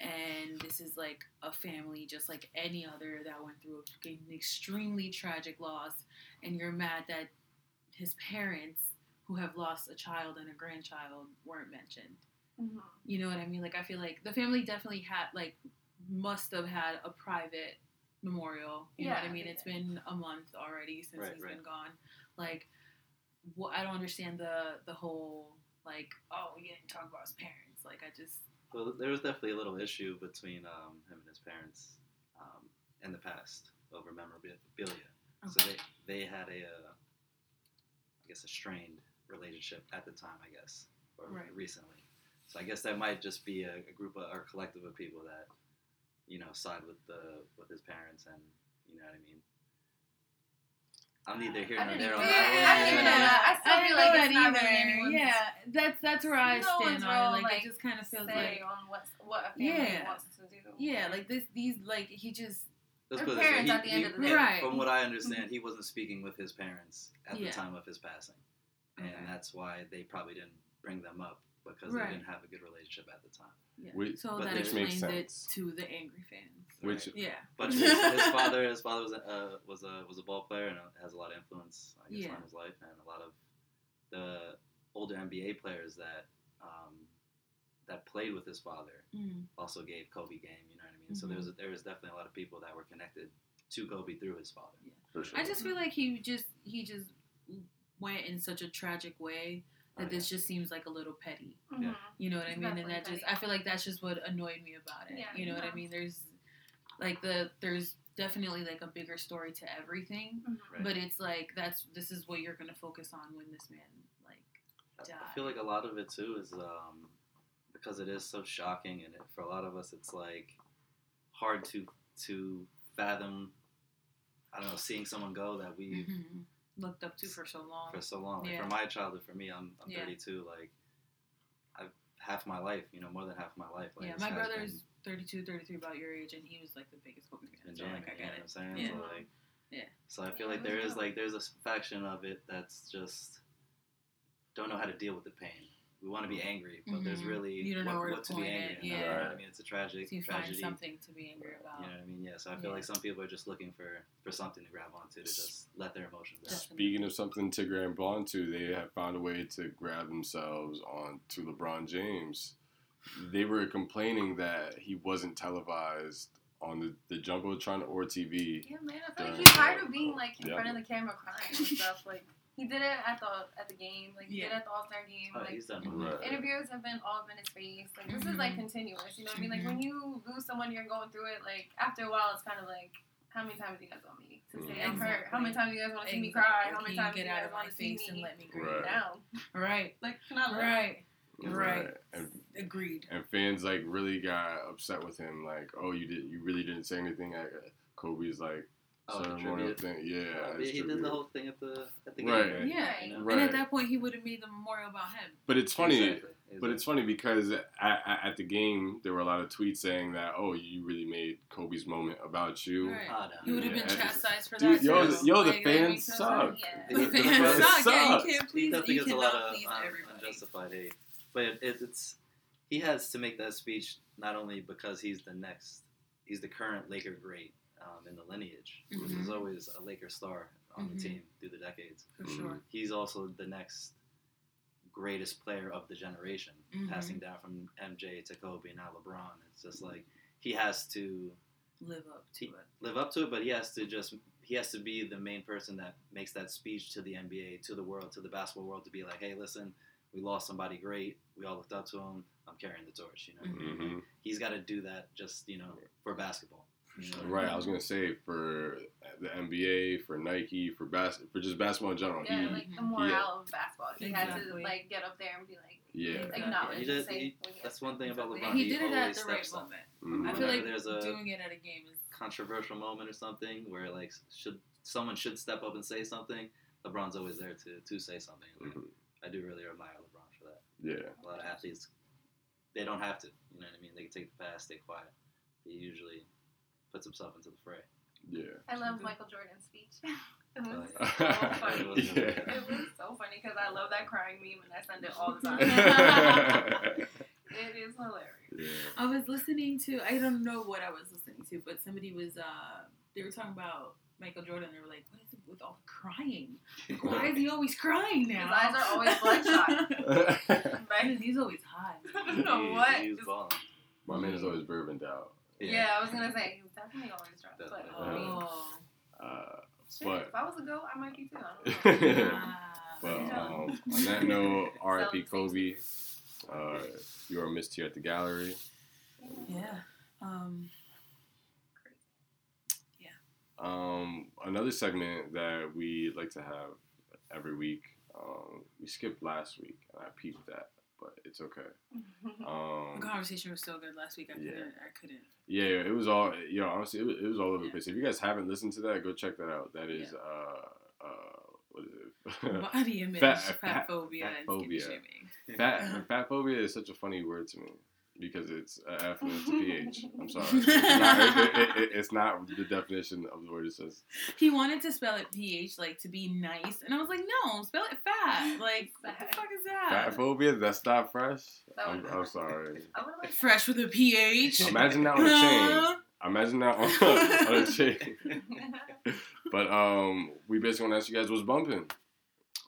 Speaker 2: And this is like a family just like any other that went through an extremely tragic loss and you're mad that his parents who have lost a child and a grandchild weren't mentioned.
Speaker 4: Mhm.
Speaker 2: You know what I mean? Like I feel like the family definitely had like must have had a private memorial. You know what I mean? it's been a month already since
Speaker 3: Right,
Speaker 2: he's
Speaker 3: right.
Speaker 2: been gone. Like, wh- I don't understand the the whole like, oh, we didn't talk about his parents. Like, I just
Speaker 3: Well, there was definitely a little issue between um, him and his parents um, in the past over memorabilia. So they, they had a, uh, I guess, a strained relationship at the time, I guess, or
Speaker 2: Right.
Speaker 3: recently. So I guess that might just be a, a group of, or collective of people that, you know, side with the with his parents, and you know what I mean. I'm neither here
Speaker 4: I
Speaker 3: nor
Speaker 4: didn't
Speaker 3: there on that.
Speaker 4: I didn't
Speaker 3: one,
Speaker 4: even
Speaker 3: you
Speaker 4: know
Speaker 3: know?
Speaker 4: that. I still
Speaker 2: didn't
Speaker 4: feel
Speaker 2: know
Speaker 4: like
Speaker 2: that
Speaker 4: it's not really
Speaker 2: either.
Speaker 4: anyone's-
Speaker 2: Yeah, that's that's where I
Speaker 4: no
Speaker 2: stand
Speaker 4: one's
Speaker 2: on it. Like,
Speaker 4: like,
Speaker 2: it just kind of feels
Speaker 4: say
Speaker 2: like
Speaker 4: on what's what a family
Speaker 2: Yeah.
Speaker 4: wants to do.
Speaker 2: yeah, like this these like he just
Speaker 3: Let's
Speaker 4: Their
Speaker 3: put it this way,
Speaker 4: parents
Speaker 3: he-
Speaker 4: at the
Speaker 3: he-
Speaker 4: end of the
Speaker 2: day. Right.
Speaker 3: From what I understand, he wasn't speaking with his parents at
Speaker 2: Yeah.
Speaker 3: the time of his passing, and
Speaker 2: Okay.
Speaker 3: that's why they probably didn't bring them up because
Speaker 2: Right.
Speaker 3: they didn't have a good relationship at the time.
Speaker 2: Yeah.
Speaker 1: Which-
Speaker 2: so that
Speaker 3: there-
Speaker 1: Which
Speaker 2: explains it to the angry fans.
Speaker 1: Which
Speaker 2: Yeah,
Speaker 3: But his, his father, his father was a, uh, was a was a ball player and has a lot of influence, I guess,
Speaker 2: Yeah.
Speaker 3: on his life, and a lot of the older NBA players that um, that played with his father
Speaker 2: Mm.
Speaker 3: also gave Kobe game. You know what I mean? So
Speaker 2: Mhm.
Speaker 3: there was there was definitely a lot of people that were connected to Kobe through his father.
Speaker 1: for sure.
Speaker 2: I just feel like he just he just went in such a tragic way that
Speaker 3: Oh,
Speaker 2: this just seems like a little petty.
Speaker 3: Yeah.
Speaker 4: Mhm.
Speaker 2: You know what I mean? And
Speaker 4: definitely
Speaker 2: that just I feel like that's just what annoyed me about it.
Speaker 4: Yeah,
Speaker 2: you know what I mean? There's like the there's definitely like a bigger story to everything,
Speaker 4: Mhm.
Speaker 3: Right.
Speaker 2: but it's like that's this is what you're gonna focus on when this man like
Speaker 3: I- I feel like a lot of it too is um, because it is so shocking, and it, for a lot of us, it's like hard to to fathom. I don't know, seeing someone go that we
Speaker 2: Mhm. Looked up to for so long.
Speaker 3: for so long. Like
Speaker 2: Yeah.
Speaker 3: for my childhood, for me, I'm, I'm
Speaker 2: Yeah.
Speaker 3: 32. Like I've half my life, you know, more than half my life. Like,
Speaker 2: yeah, my brother's 32, 33, about your age, and he was like the biggest Kobe fan.
Speaker 3: been,
Speaker 2: So
Speaker 3: been
Speaker 2: like. I
Speaker 3: you know
Speaker 2: get
Speaker 3: what I'm saying?
Speaker 2: Yeah.
Speaker 3: So like,
Speaker 2: Yeah.
Speaker 3: So I feel
Speaker 4: Yeah,
Speaker 3: like
Speaker 4: there is
Speaker 3: there
Speaker 4: was
Speaker 3: is
Speaker 4: dope.
Speaker 3: like there's a faction of it that's just don't know how to deal with the pain. We want to be angry, but there's
Speaker 2: Mhm.
Speaker 3: really
Speaker 2: You don't know
Speaker 3: what,
Speaker 2: where to
Speaker 3: what to be
Speaker 2: point it,
Speaker 3: angry. about,
Speaker 2: yeah.
Speaker 3: You I mean, it's a tragic
Speaker 2: So you find
Speaker 3: tragedy.
Speaker 2: something to be angry about.
Speaker 3: You know what I mean? Yeah. So I feel
Speaker 2: Yeah.
Speaker 3: like some people are just looking for for something to grab onto to just let their emotions out.
Speaker 1: Speaking of something to grab onto, they have found a way to grab themselves onto LeBron James. They were complaining that he wasn't televised on the, the Jumbotron or TV.
Speaker 4: Yeah, man. I feel like he's tired of being like in
Speaker 1: yeah.
Speaker 4: front of the camera crying and stuff. Like he did it at the at the game. Like he did it at the All Star game.
Speaker 3: Oh,
Speaker 4: like
Speaker 3: he's done.
Speaker 1: Right.
Speaker 4: interviews have been all up in his face. Like this is like
Speaker 2: Mhm.
Speaker 4: continuous. You know what I mean? Like when you lose someone, you're going through it. Like after a while, it's kind of like. How many times do you guys want me to say I'm hurt? How many times do you guys want to see me cry? How many
Speaker 2: Can you
Speaker 4: times do you guys want to see
Speaker 2: face and
Speaker 4: me
Speaker 2: let me
Speaker 1: Right.
Speaker 4: down?
Speaker 2: Right.
Speaker 4: Like, can I live?
Speaker 2: Right. Right.
Speaker 1: And,
Speaker 2: Agreed.
Speaker 1: and fans like really got upset with him. Like, oh, you did, you really didn't say anything at Kobe's like
Speaker 3: Oh, the
Speaker 1: ceremonial
Speaker 3: tribute.
Speaker 1: thing. Yeah, his
Speaker 3: he did the whole thing at the at the
Speaker 1: Right.
Speaker 3: game.
Speaker 2: Yeah.
Speaker 3: You know?
Speaker 1: Right.
Speaker 2: And at that point, he would have made the memorial about him.
Speaker 1: But it's funny.
Speaker 3: Exactly.
Speaker 1: But it's funny because at, at, at the game there were a lot of tweets saying that oh you really made Kobe's moment about you.
Speaker 2: Right.
Speaker 3: Ah, no.
Speaker 2: You would have
Speaker 1: Yeah.
Speaker 2: been chastised for
Speaker 1: Dude,
Speaker 2: that.
Speaker 1: yo,
Speaker 2: too.
Speaker 1: yo, the
Speaker 2: Like, that
Speaker 1: fans
Speaker 2: makes
Speaker 1: suck.
Speaker 2: sense.
Speaker 4: Yeah.
Speaker 2: The
Speaker 3: The
Speaker 2: fans
Speaker 1: fans
Speaker 2: suck. Yeah, you can't
Speaker 3: he
Speaker 2: please.
Speaker 3: definitely
Speaker 2: You
Speaker 3: gets a lot of
Speaker 2: please everybody.
Speaker 3: unjustified hate. But it, it, it's he has to make that speech not only because he's the next, he's the current Laker great um, in the lineage.
Speaker 2: Mhm.
Speaker 3: There's always a Laker star on
Speaker 2: Mhm.
Speaker 3: the team through the decades.
Speaker 2: For sure.
Speaker 3: He's also the next greatest player of the generation,
Speaker 2: Mhm.
Speaker 3: passing down from MJ to Kobe and now LeBron. It's just like he has to
Speaker 2: Live up to
Speaker 3: He-
Speaker 2: it.
Speaker 3: live up to it, but he has to just he has to be the main person that makes that speech to the NBA, to the world, to the basketball world, to be like, hey, listen, we lost somebody great. We all looked up to him. I'm carrying the torch. You know,
Speaker 2: Mhm.
Speaker 1: Mhm.
Speaker 3: he's got to do that just you know for basketball.
Speaker 2: For
Speaker 3: you
Speaker 2: sure.
Speaker 1: Right, I was gonna say for the NBA, for Nike, for bas- for just basketball in general.
Speaker 4: Yeah,
Speaker 1: he,
Speaker 4: like the morale of basketball. He had to like get up there and be like
Speaker 1: yeah,
Speaker 2: Exactly.
Speaker 4: acknowledge
Speaker 3: He
Speaker 4: and
Speaker 3: did- he- that's one thing about. LeBron.
Speaker 2: He
Speaker 3: He
Speaker 2: did it at
Speaker 3: always
Speaker 2: the right
Speaker 3: steps up.
Speaker 2: moment.
Speaker 1: Mhm.
Speaker 2: I feel like
Speaker 3: there's a-
Speaker 2: doing it at a game is
Speaker 3: Controversial moment or something where like should someone should step up and say something. LeBron's always there to to say something.
Speaker 1: Mhm.
Speaker 3: I do really admire LeBron for that.
Speaker 1: yeah.
Speaker 3: A lot of athletes, they don't have to. You know what I mean? They can take the pass, stay quiet. They usually puts himself into the fray.
Speaker 1: Yeah.
Speaker 4: I love Michael Jordan's speech. It was
Speaker 3: Oh,
Speaker 4: so funny.
Speaker 3: It was really
Speaker 1: Yeah.
Speaker 4: It was so funny because I love that crying meme and I send it all the time. it is hilarious.
Speaker 1: yeah.
Speaker 2: I was listening to I don't know what I was listening to, but somebody was uh they were talking about Michael Jordan. They were like, "What is it with all the crying? Like, Why is he always crying now?
Speaker 4: His eyes are always bloodshot.
Speaker 2: Why
Speaker 4: Right?
Speaker 2: is he's always high?
Speaker 4: I don't know
Speaker 3: He-
Speaker 4: what.
Speaker 3: He was
Speaker 4: Just-
Speaker 3: balling.
Speaker 1: My man is always bourboned out.
Speaker 4: Yeah. I was gonna say he's definitely always drunk. But
Speaker 3: Definitely.
Speaker 4: I mean,
Speaker 2: Oh,
Speaker 1: Uh,
Speaker 4: shit,
Speaker 1: but
Speaker 4: if I was a goat, I might be too. I don't know.
Speaker 1: but um, on that note, R.I.P. Kobe. Uh, you are missed here at the gallery.
Speaker 2: yeah. Um,
Speaker 1: Um, another segment that we like to have every week. Um, we skipped last week, and I peeped that, but it's okay.
Speaker 2: the
Speaker 1: Um,
Speaker 2: conversation was so good last week. I
Speaker 1: Yeah.
Speaker 2: couldn't. I couldn't.
Speaker 1: yeah, it was all. You know, honestly, it was, it was all over the place. If you guys haven't listened to that, go check that out. That is,
Speaker 2: Yeah.
Speaker 1: uh, uh, what is it?
Speaker 2: Body image,
Speaker 1: Fat-
Speaker 2: fat,
Speaker 1: fat-
Speaker 2: phobia,
Speaker 1: fat phobia.
Speaker 2: shaming.
Speaker 1: Fat fat phobia is such a funny word to me because it's a F and it's a PH. I'm sorry, it's not, it, it, it, it's not the definition of the word. It says
Speaker 2: He wanted to spell it ph, like to be nice, and I was like, no, spell it fat. Like, what the fuck is that?
Speaker 1: fat phobia. That's not fresh.
Speaker 4: That
Speaker 1: I'm,
Speaker 4: would-
Speaker 1: I'm sorry.
Speaker 4: I like
Speaker 2: Fresh with a ph.
Speaker 1: Imagine that on a chain. Imagine that on, on a chain. But um, we basically want to ask you guys what's bumping.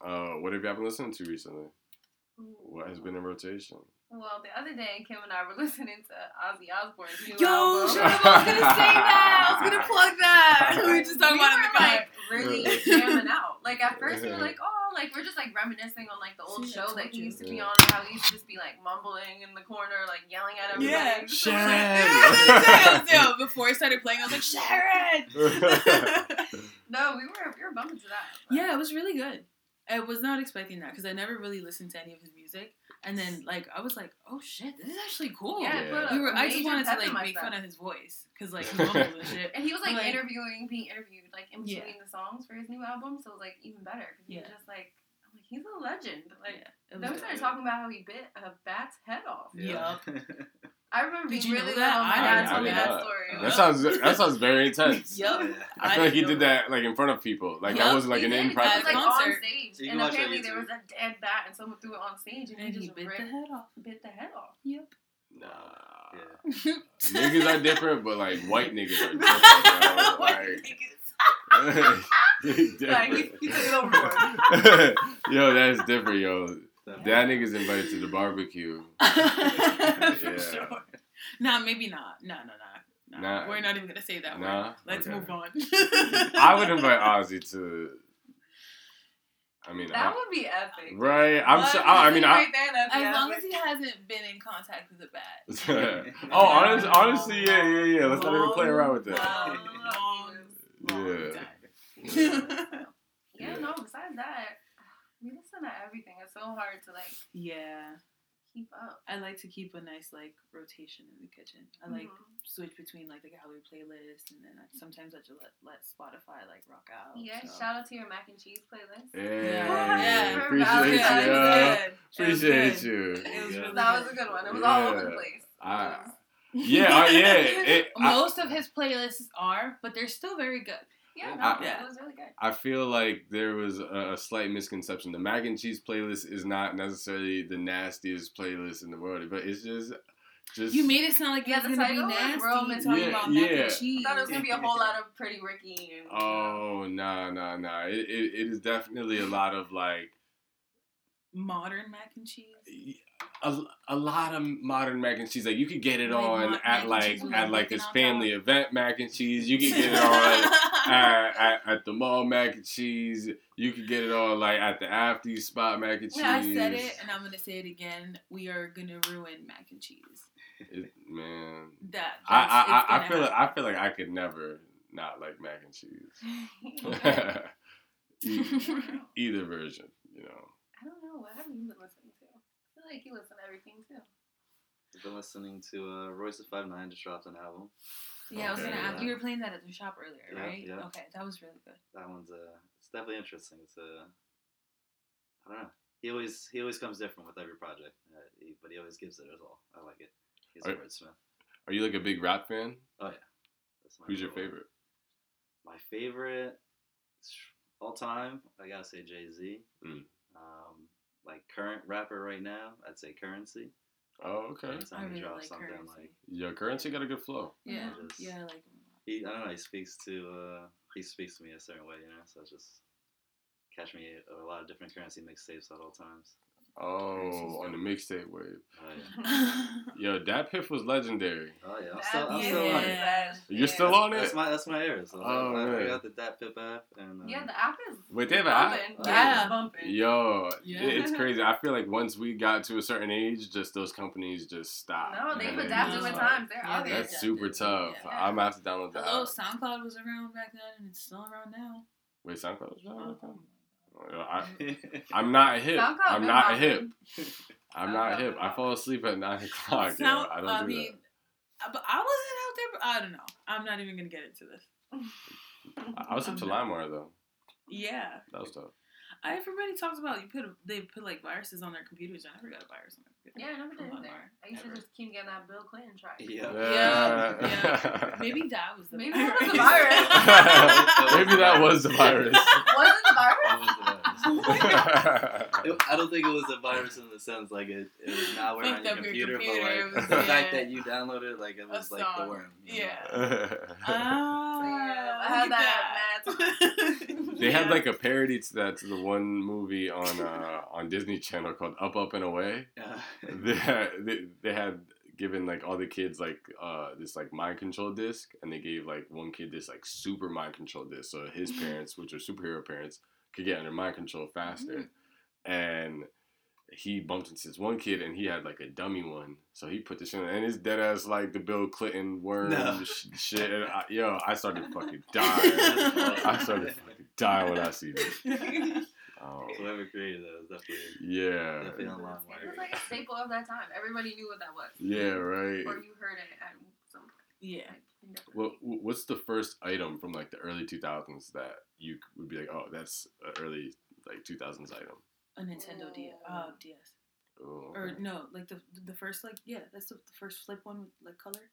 Speaker 1: Uh, what have you been listening to recently? What has been in rotation?
Speaker 4: Well, the other day, Kim and I were listening to Ozzy Osbourne's new
Speaker 2: Yo,
Speaker 4: album.
Speaker 2: shut up! I was gonna say that. I was gonna plug that. We were just talking
Speaker 4: we
Speaker 2: about it in the
Speaker 4: were, like really jamming out. Like at first we were like, oh, like we're just like reminiscing on like the old
Speaker 2: See,
Speaker 4: show that he used to be
Speaker 1: Yeah.
Speaker 4: on, how he used to just be like mumbling in the corner, like yelling at everybody.
Speaker 2: Yeah.
Speaker 4: Just so
Speaker 1: Sharon.
Speaker 4: like-
Speaker 2: Yeah, yeah, Before I started playing, I was like, Sharon.
Speaker 4: no, we were we were bumping to that. but-
Speaker 2: yeah, it was really good. I was not expecting that because I never really listened to any of his music, and then like I was like, oh shit, this is actually cool.
Speaker 4: Yeah,
Speaker 1: Yeah.
Speaker 4: it
Speaker 2: We were. I just wanted to like make
Speaker 4: step.
Speaker 2: fun of his voice because like he and shit.
Speaker 4: And he was like,
Speaker 2: Like-
Speaker 4: interviewing, being interviewed, like in
Speaker 2: Yeah.
Speaker 4: between the songs for his new album, so it was like even better because he was
Speaker 2: Yeah.
Speaker 4: just like, I'm like, he's a legend. Like
Speaker 2: Yeah,
Speaker 4: then we started talking about how he bit a bat's head off.
Speaker 2: Yeah. Yup.
Speaker 4: I I remember
Speaker 2: Did
Speaker 4: being
Speaker 2: you know
Speaker 4: really
Speaker 2: that?
Speaker 4: little. My
Speaker 2: I
Speaker 4: dad told me
Speaker 1: know
Speaker 4: that
Speaker 1: that.
Speaker 4: story.
Speaker 1: That sounds that sounds very intense.
Speaker 2: Yep.
Speaker 1: I feel like he
Speaker 2: didn't
Speaker 1: that like in front of people. Like that
Speaker 2: Yup,
Speaker 1: wasn't like an
Speaker 4: did.
Speaker 1: in
Speaker 4: It
Speaker 1: private.
Speaker 4: like
Speaker 2: At
Speaker 4: on
Speaker 2: concert.
Speaker 4: stage,
Speaker 3: You can
Speaker 4: and
Speaker 3: watch it on
Speaker 4: apparently there was a dead bat, and someone threw it on stage, and,
Speaker 2: And
Speaker 4: he
Speaker 2: he
Speaker 4: just
Speaker 2: bit
Speaker 4: ripped,
Speaker 2: the head off.
Speaker 4: bit the head off.
Speaker 2: Yep.
Speaker 1: Nah.
Speaker 3: Yeah.
Speaker 1: niggas are different, but like white niggas are different. Bro.
Speaker 2: White
Speaker 1: Like,
Speaker 2: niggas.
Speaker 4: Like, he, he took it overboard.
Speaker 1: yo, that's different, yo.
Speaker 3: That-
Speaker 1: That nigga's invited to the barbecue.
Speaker 2: For sure. Nah, maybe not. No, no, no. no.
Speaker 1: Nah.
Speaker 2: We're not even gonna say that
Speaker 1: Nah?
Speaker 2: word. Let's
Speaker 1: Okay.
Speaker 2: move on.
Speaker 1: I would invite Ozzy to. I mean,
Speaker 4: That
Speaker 1: I,
Speaker 4: would be epic.
Speaker 1: right? I'm
Speaker 2: What?
Speaker 1: so. I, I mean, I.
Speaker 4: Right there, that'd
Speaker 2: As long as he hasn't been in contact with the bat.
Speaker 1: oh, honest, honestly, yeah, yeah, yeah. Let's not even play around with that.
Speaker 2: Long, long, long
Speaker 1: Yeah.
Speaker 2: time.
Speaker 4: Yeah,
Speaker 1: Yeah.
Speaker 4: no, besides that, we listen to everything. It's so hard to like
Speaker 2: yeah.
Speaker 4: keep up.
Speaker 2: I like to keep a nice like rotation in the kitchen. I like
Speaker 4: Mhm.
Speaker 2: switch between like the gallery playlist and then I, sometimes I just let, let Spotify like rock out.
Speaker 4: Yeah,
Speaker 2: so.
Speaker 4: shout out to your mac and cheese playlist.
Speaker 1: Yeah,
Speaker 2: Yeah.
Speaker 1: appreciate
Speaker 4: That
Speaker 1: you. yeah.
Speaker 2: It was
Speaker 1: Appreciate you.
Speaker 2: Was really
Speaker 4: That was a good one. It was all over the place.
Speaker 1: I- Yeah, uh, yeah. It, I,
Speaker 2: Most of his playlists are, but they're still very good.
Speaker 4: Yeah, no,
Speaker 1: I-
Speaker 2: Yeah.
Speaker 4: it was really good.
Speaker 1: I feel like there was a, a slight misconception. The mac and cheese playlist is not necessarily the nastiest playlist in the world, but it's just, just
Speaker 2: You made it sound like
Speaker 4: Yeah,
Speaker 2: it
Speaker 4: the
Speaker 2: was gonna be
Speaker 4: title was
Speaker 2: nasty.
Speaker 4: real
Speaker 2: talking
Speaker 4: material.
Speaker 2: about
Speaker 1: Yeah,
Speaker 2: mac
Speaker 1: yeah.
Speaker 2: and cheese.
Speaker 4: I thought it was gonna be a whole lot of Pretty Ricky and.
Speaker 1: Oh no no no! It, it, it is definitely a lot of like
Speaker 2: modern mac and cheese.
Speaker 1: A, a lot of modern mac and cheese. Like you could get it
Speaker 2: Like
Speaker 1: on at like at like this family event mac and cheese. You could get it on at, at, at the mall mac and cheese. You could get it on like at the after you spot mac and cheese.
Speaker 2: Yeah, I said it, and I'm gonna say it again. We are gonna ruin mac and cheese.
Speaker 1: It- man,
Speaker 2: That
Speaker 1: I I, I, feel like. I feel like I could never not like mac and cheese. E- Either version, you know.
Speaker 4: I don't know. What have you been listening? I feel like you listen to everything too.
Speaker 3: I've been listening to uh, Royce Five Nine just dropped an album.
Speaker 2: yeah, I was gonna ask.
Speaker 3: yeah.
Speaker 2: You were playing that at the shop earlier,
Speaker 3: Yeah,
Speaker 2: right?
Speaker 3: yeah.
Speaker 2: Okay, that was really good.
Speaker 3: That one's uh, it's definitely interesting. It's uh, I don't know. He always he always comes different with every project, uh, he, but he always gives it his all. I like it. He's a
Speaker 1: Are-
Speaker 3: wordsmith.
Speaker 1: Are you like a big rap fan?
Speaker 3: That's my
Speaker 1: Who's your
Speaker 3: number one.
Speaker 1: favorite?
Speaker 3: My favorite all time, I gotta say Jay Z.
Speaker 1: Mm.
Speaker 3: Like current rapper right now, I'd say Curren$y.
Speaker 1: Oh, okay.
Speaker 3: Anytime
Speaker 2: I
Speaker 3: he
Speaker 2: really
Speaker 3: drops
Speaker 2: like
Speaker 3: something
Speaker 2: Curren$y.
Speaker 3: like
Speaker 1: Your currency got a good flow.
Speaker 2: Yeah,
Speaker 3: just-
Speaker 2: yeah, I like him.
Speaker 3: he, I don't know, he speaks to uh, he speaks to me a certain way, you know. So it's just catch me a lot of different Curren$y mixtapes at all times.
Speaker 1: Oh, on the mixtape wave.
Speaker 3: Oh yeah,
Speaker 1: Yo, DatPiff was legendary.
Speaker 3: oh yeah, I'm still, I'm
Speaker 4: is
Speaker 3: still on it.
Speaker 2: Yeah.
Speaker 1: You're still on it.
Speaker 3: That's
Speaker 1: it?
Speaker 3: my that's my era. So
Speaker 1: Oh,
Speaker 3: I, I got the DatPiff app and uh,
Speaker 4: Yeah, the app is
Speaker 1: Wait, they have an app?
Speaker 3: Oh,
Speaker 4: Yeah,
Speaker 2: yeah.
Speaker 4: bumping.
Speaker 1: Yo,
Speaker 2: Yeah.
Speaker 1: it- it's crazy. I feel like once we got to a certain age, just those companies just stopped.
Speaker 4: No, they've
Speaker 1: And then
Speaker 4: adapted with
Speaker 1: like-
Speaker 4: times. They're
Speaker 2: Yeah,
Speaker 4: out
Speaker 2: they
Speaker 4: there.
Speaker 1: That's super tough.
Speaker 2: yeah.
Speaker 1: I'm gonna have to download that.
Speaker 2: Hello,
Speaker 1: app.
Speaker 2: SoundCloud was around back then, and it's still around now.
Speaker 1: Wait, SoundCloud was around back then? Yo, I, I'm not hip.
Speaker 4: SoundCloud
Speaker 1: I'm not
Speaker 4: popping.
Speaker 1: hip. I'm not hip. I fall asleep at nine o'clock. yo.
Speaker 2: Sound-
Speaker 1: I don't
Speaker 2: I
Speaker 1: do
Speaker 2: mean, uh, but I wasn't out there. But I don't know. I'm not even gonna get into this.
Speaker 1: I, I was up to LimeWire though.
Speaker 2: Yeah,
Speaker 1: That was tough.
Speaker 2: I, everybody talks about you put they put like viruses on their computers. I never got a virus on my computer.
Speaker 4: Yeah, I never did
Speaker 2: From
Speaker 4: either.
Speaker 2: LimeWire.
Speaker 4: I used to just keep getting that Bill Clinton track.
Speaker 3: Yeah.
Speaker 2: Yeah, yeah. Maybe that was the
Speaker 4: Maybe
Speaker 2: virus.
Speaker 4: that was the virus.
Speaker 1: Maybe that was the virus.
Speaker 4: Was it the virus?
Speaker 3: was the virus. It- I don't think it was a virus in the sense like it, it was malware on
Speaker 2: Fucked
Speaker 3: your
Speaker 2: up your
Speaker 3: computer,
Speaker 2: computer,
Speaker 3: but like
Speaker 2: was-
Speaker 3: the fact that you downloaded like it was like the worm. you know?
Speaker 2: Yeah. Ah,
Speaker 4: Yeah, I had that
Speaker 2: that.
Speaker 1: They had like a parody to that to the one movie on uh, on Disney Channel called Up Up and Away.
Speaker 3: Yeah.
Speaker 1: They had, they, they had given like all the kids like uh this like mind control disc and they gave like one kid this like super mind control disc so his parents which are superhero parents could get under mind control faster and he bumped into this one kid and he had like a dummy one so he put this in and it's dead ass like the bill clinton worm
Speaker 3: No.
Speaker 1: sh- shit and I, yo i started fucking dying i started fucking dying when i see this oh
Speaker 3: Whoever created that was definitely
Speaker 1: yeah
Speaker 3: definitely on
Speaker 4: It was like a staple of that time. Everybody knew what that was.
Speaker 1: yeah right
Speaker 4: Or you heard it at some point.
Speaker 2: Yeah.
Speaker 4: Like, in different
Speaker 1: What
Speaker 4: ways.
Speaker 1: what's the first item from like the early 2000s that you would be like, oh, that's an early like 2000s item?
Speaker 2: A Nintendo D- uh, DS.
Speaker 1: Oh,
Speaker 2: or no, like the the first like yeah, that's the, the first flip one with like color.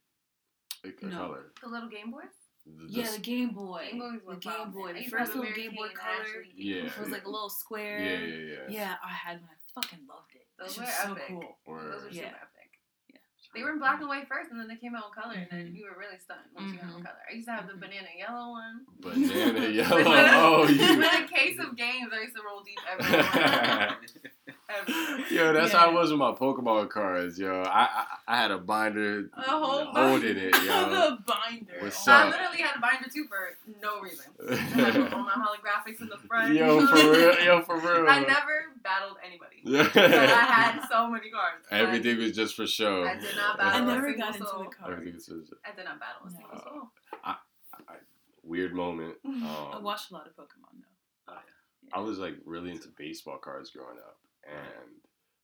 Speaker 1: Like a
Speaker 2: no.
Speaker 1: color.
Speaker 4: The little Game Boys.
Speaker 1: The-
Speaker 2: Yeah,
Speaker 1: the-
Speaker 2: the Game Boy.
Speaker 4: Game
Speaker 2: the Game. Boy. The first little Game Boy color.
Speaker 4: Ashley.
Speaker 1: Yeah.
Speaker 2: It was like a little square.
Speaker 1: yeah, yeah, yeah.
Speaker 2: Yeah, I had one. I fucking loved it. That
Speaker 4: Those
Speaker 2: shit
Speaker 4: were
Speaker 2: was so
Speaker 4: epic.
Speaker 2: cool.
Speaker 4: Those were
Speaker 1: Word.
Speaker 2: Yeah.
Speaker 4: super epic. They were in black and white first, and then they came out in color, and then
Speaker 2: Mhm.
Speaker 4: you were really stunned once you got them in color. I used to have the
Speaker 2: Mhm.
Speaker 4: banana yellow one.
Speaker 1: Banana yellow.
Speaker 4: With a-
Speaker 1: Oh, you.
Speaker 4: With a case of games, I used to roll deep everywhere. everywhere.
Speaker 1: Yo, that's how I was with my Pokemon cards, yo. I I, I had a binder
Speaker 4: A whole
Speaker 1: holding it, yo.
Speaker 2: the binder.
Speaker 1: What's
Speaker 2: Oh,
Speaker 4: I
Speaker 1: up?
Speaker 4: literally had a binder too for no reason. I had all my holographics in the front.
Speaker 1: yo, for real, yo, for real.
Speaker 4: I never battled anybody. But I had so many cards.
Speaker 1: Everything was just for show.
Speaker 4: I did not battle.
Speaker 2: I
Speaker 4: never
Speaker 2: got into
Speaker 4: soul.
Speaker 2: the cards.
Speaker 1: Everything was just
Speaker 4: I did not battle a
Speaker 2: No.
Speaker 4: single soul.
Speaker 1: weird moment.
Speaker 2: I
Speaker 1: Um,
Speaker 2: watched a lot of Pokemon though.
Speaker 3: Oh,
Speaker 1: I was like really into baseball cards growing up, and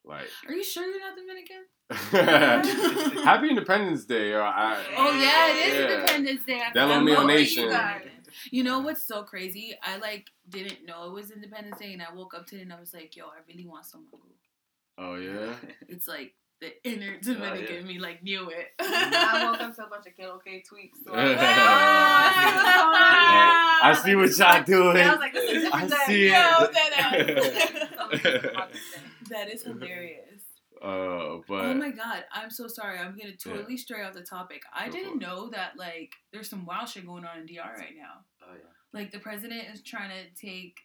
Speaker 1: like
Speaker 2: Are you sure you're not Dominican?
Speaker 1: Happy Independence Day, yo. I,
Speaker 2: Oh yeah, it is
Speaker 1: Yeah.
Speaker 2: Independence Day. I
Speaker 1: Del Mio Nation.
Speaker 2: you. Know what's so crazy? I like didn't know it was Independence Day, and I woke up to it and I was like, "Yo, I really want some mango."
Speaker 1: Oh yeah.
Speaker 2: It's like the inner Dominican
Speaker 3: Oh, yeah.
Speaker 2: me like knew it.
Speaker 4: I woke up to a bunch of Kid OK tweets. So I like,
Speaker 1: Yeah. I see what y'all doing.
Speaker 4: Yeah, I was like, this is a different
Speaker 1: I see it.
Speaker 4: That
Speaker 2: that is hilarious.
Speaker 1: Uh, but
Speaker 2: oh my god, I'm so sorry. I'm gonna totally stray off the topic. I
Speaker 1: Go
Speaker 2: didn't know that like there's some wild shit going on in DR right now.
Speaker 3: Oh yeah.
Speaker 2: Like the president is trying to take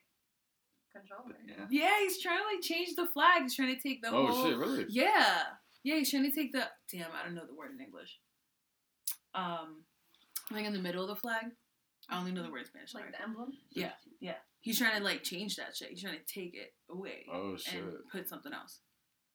Speaker 4: control.
Speaker 3: Yeah.
Speaker 2: Yeah, he's trying to like change the flag. He's trying to take the
Speaker 1: oh
Speaker 2: whole
Speaker 1: shit, really?
Speaker 2: Yeah. Yeah, he's trying to take the damn, I don't know the word in English. Um like in the middle of the flag. I only know the word in Spanish.
Speaker 4: Like
Speaker 2: Sorry.
Speaker 4: the emblem.
Speaker 2: Yeah, yeah. He's trying to like change that shit. He's trying to take it away
Speaker 1: Oh shit.
Speaker 2: and put something else.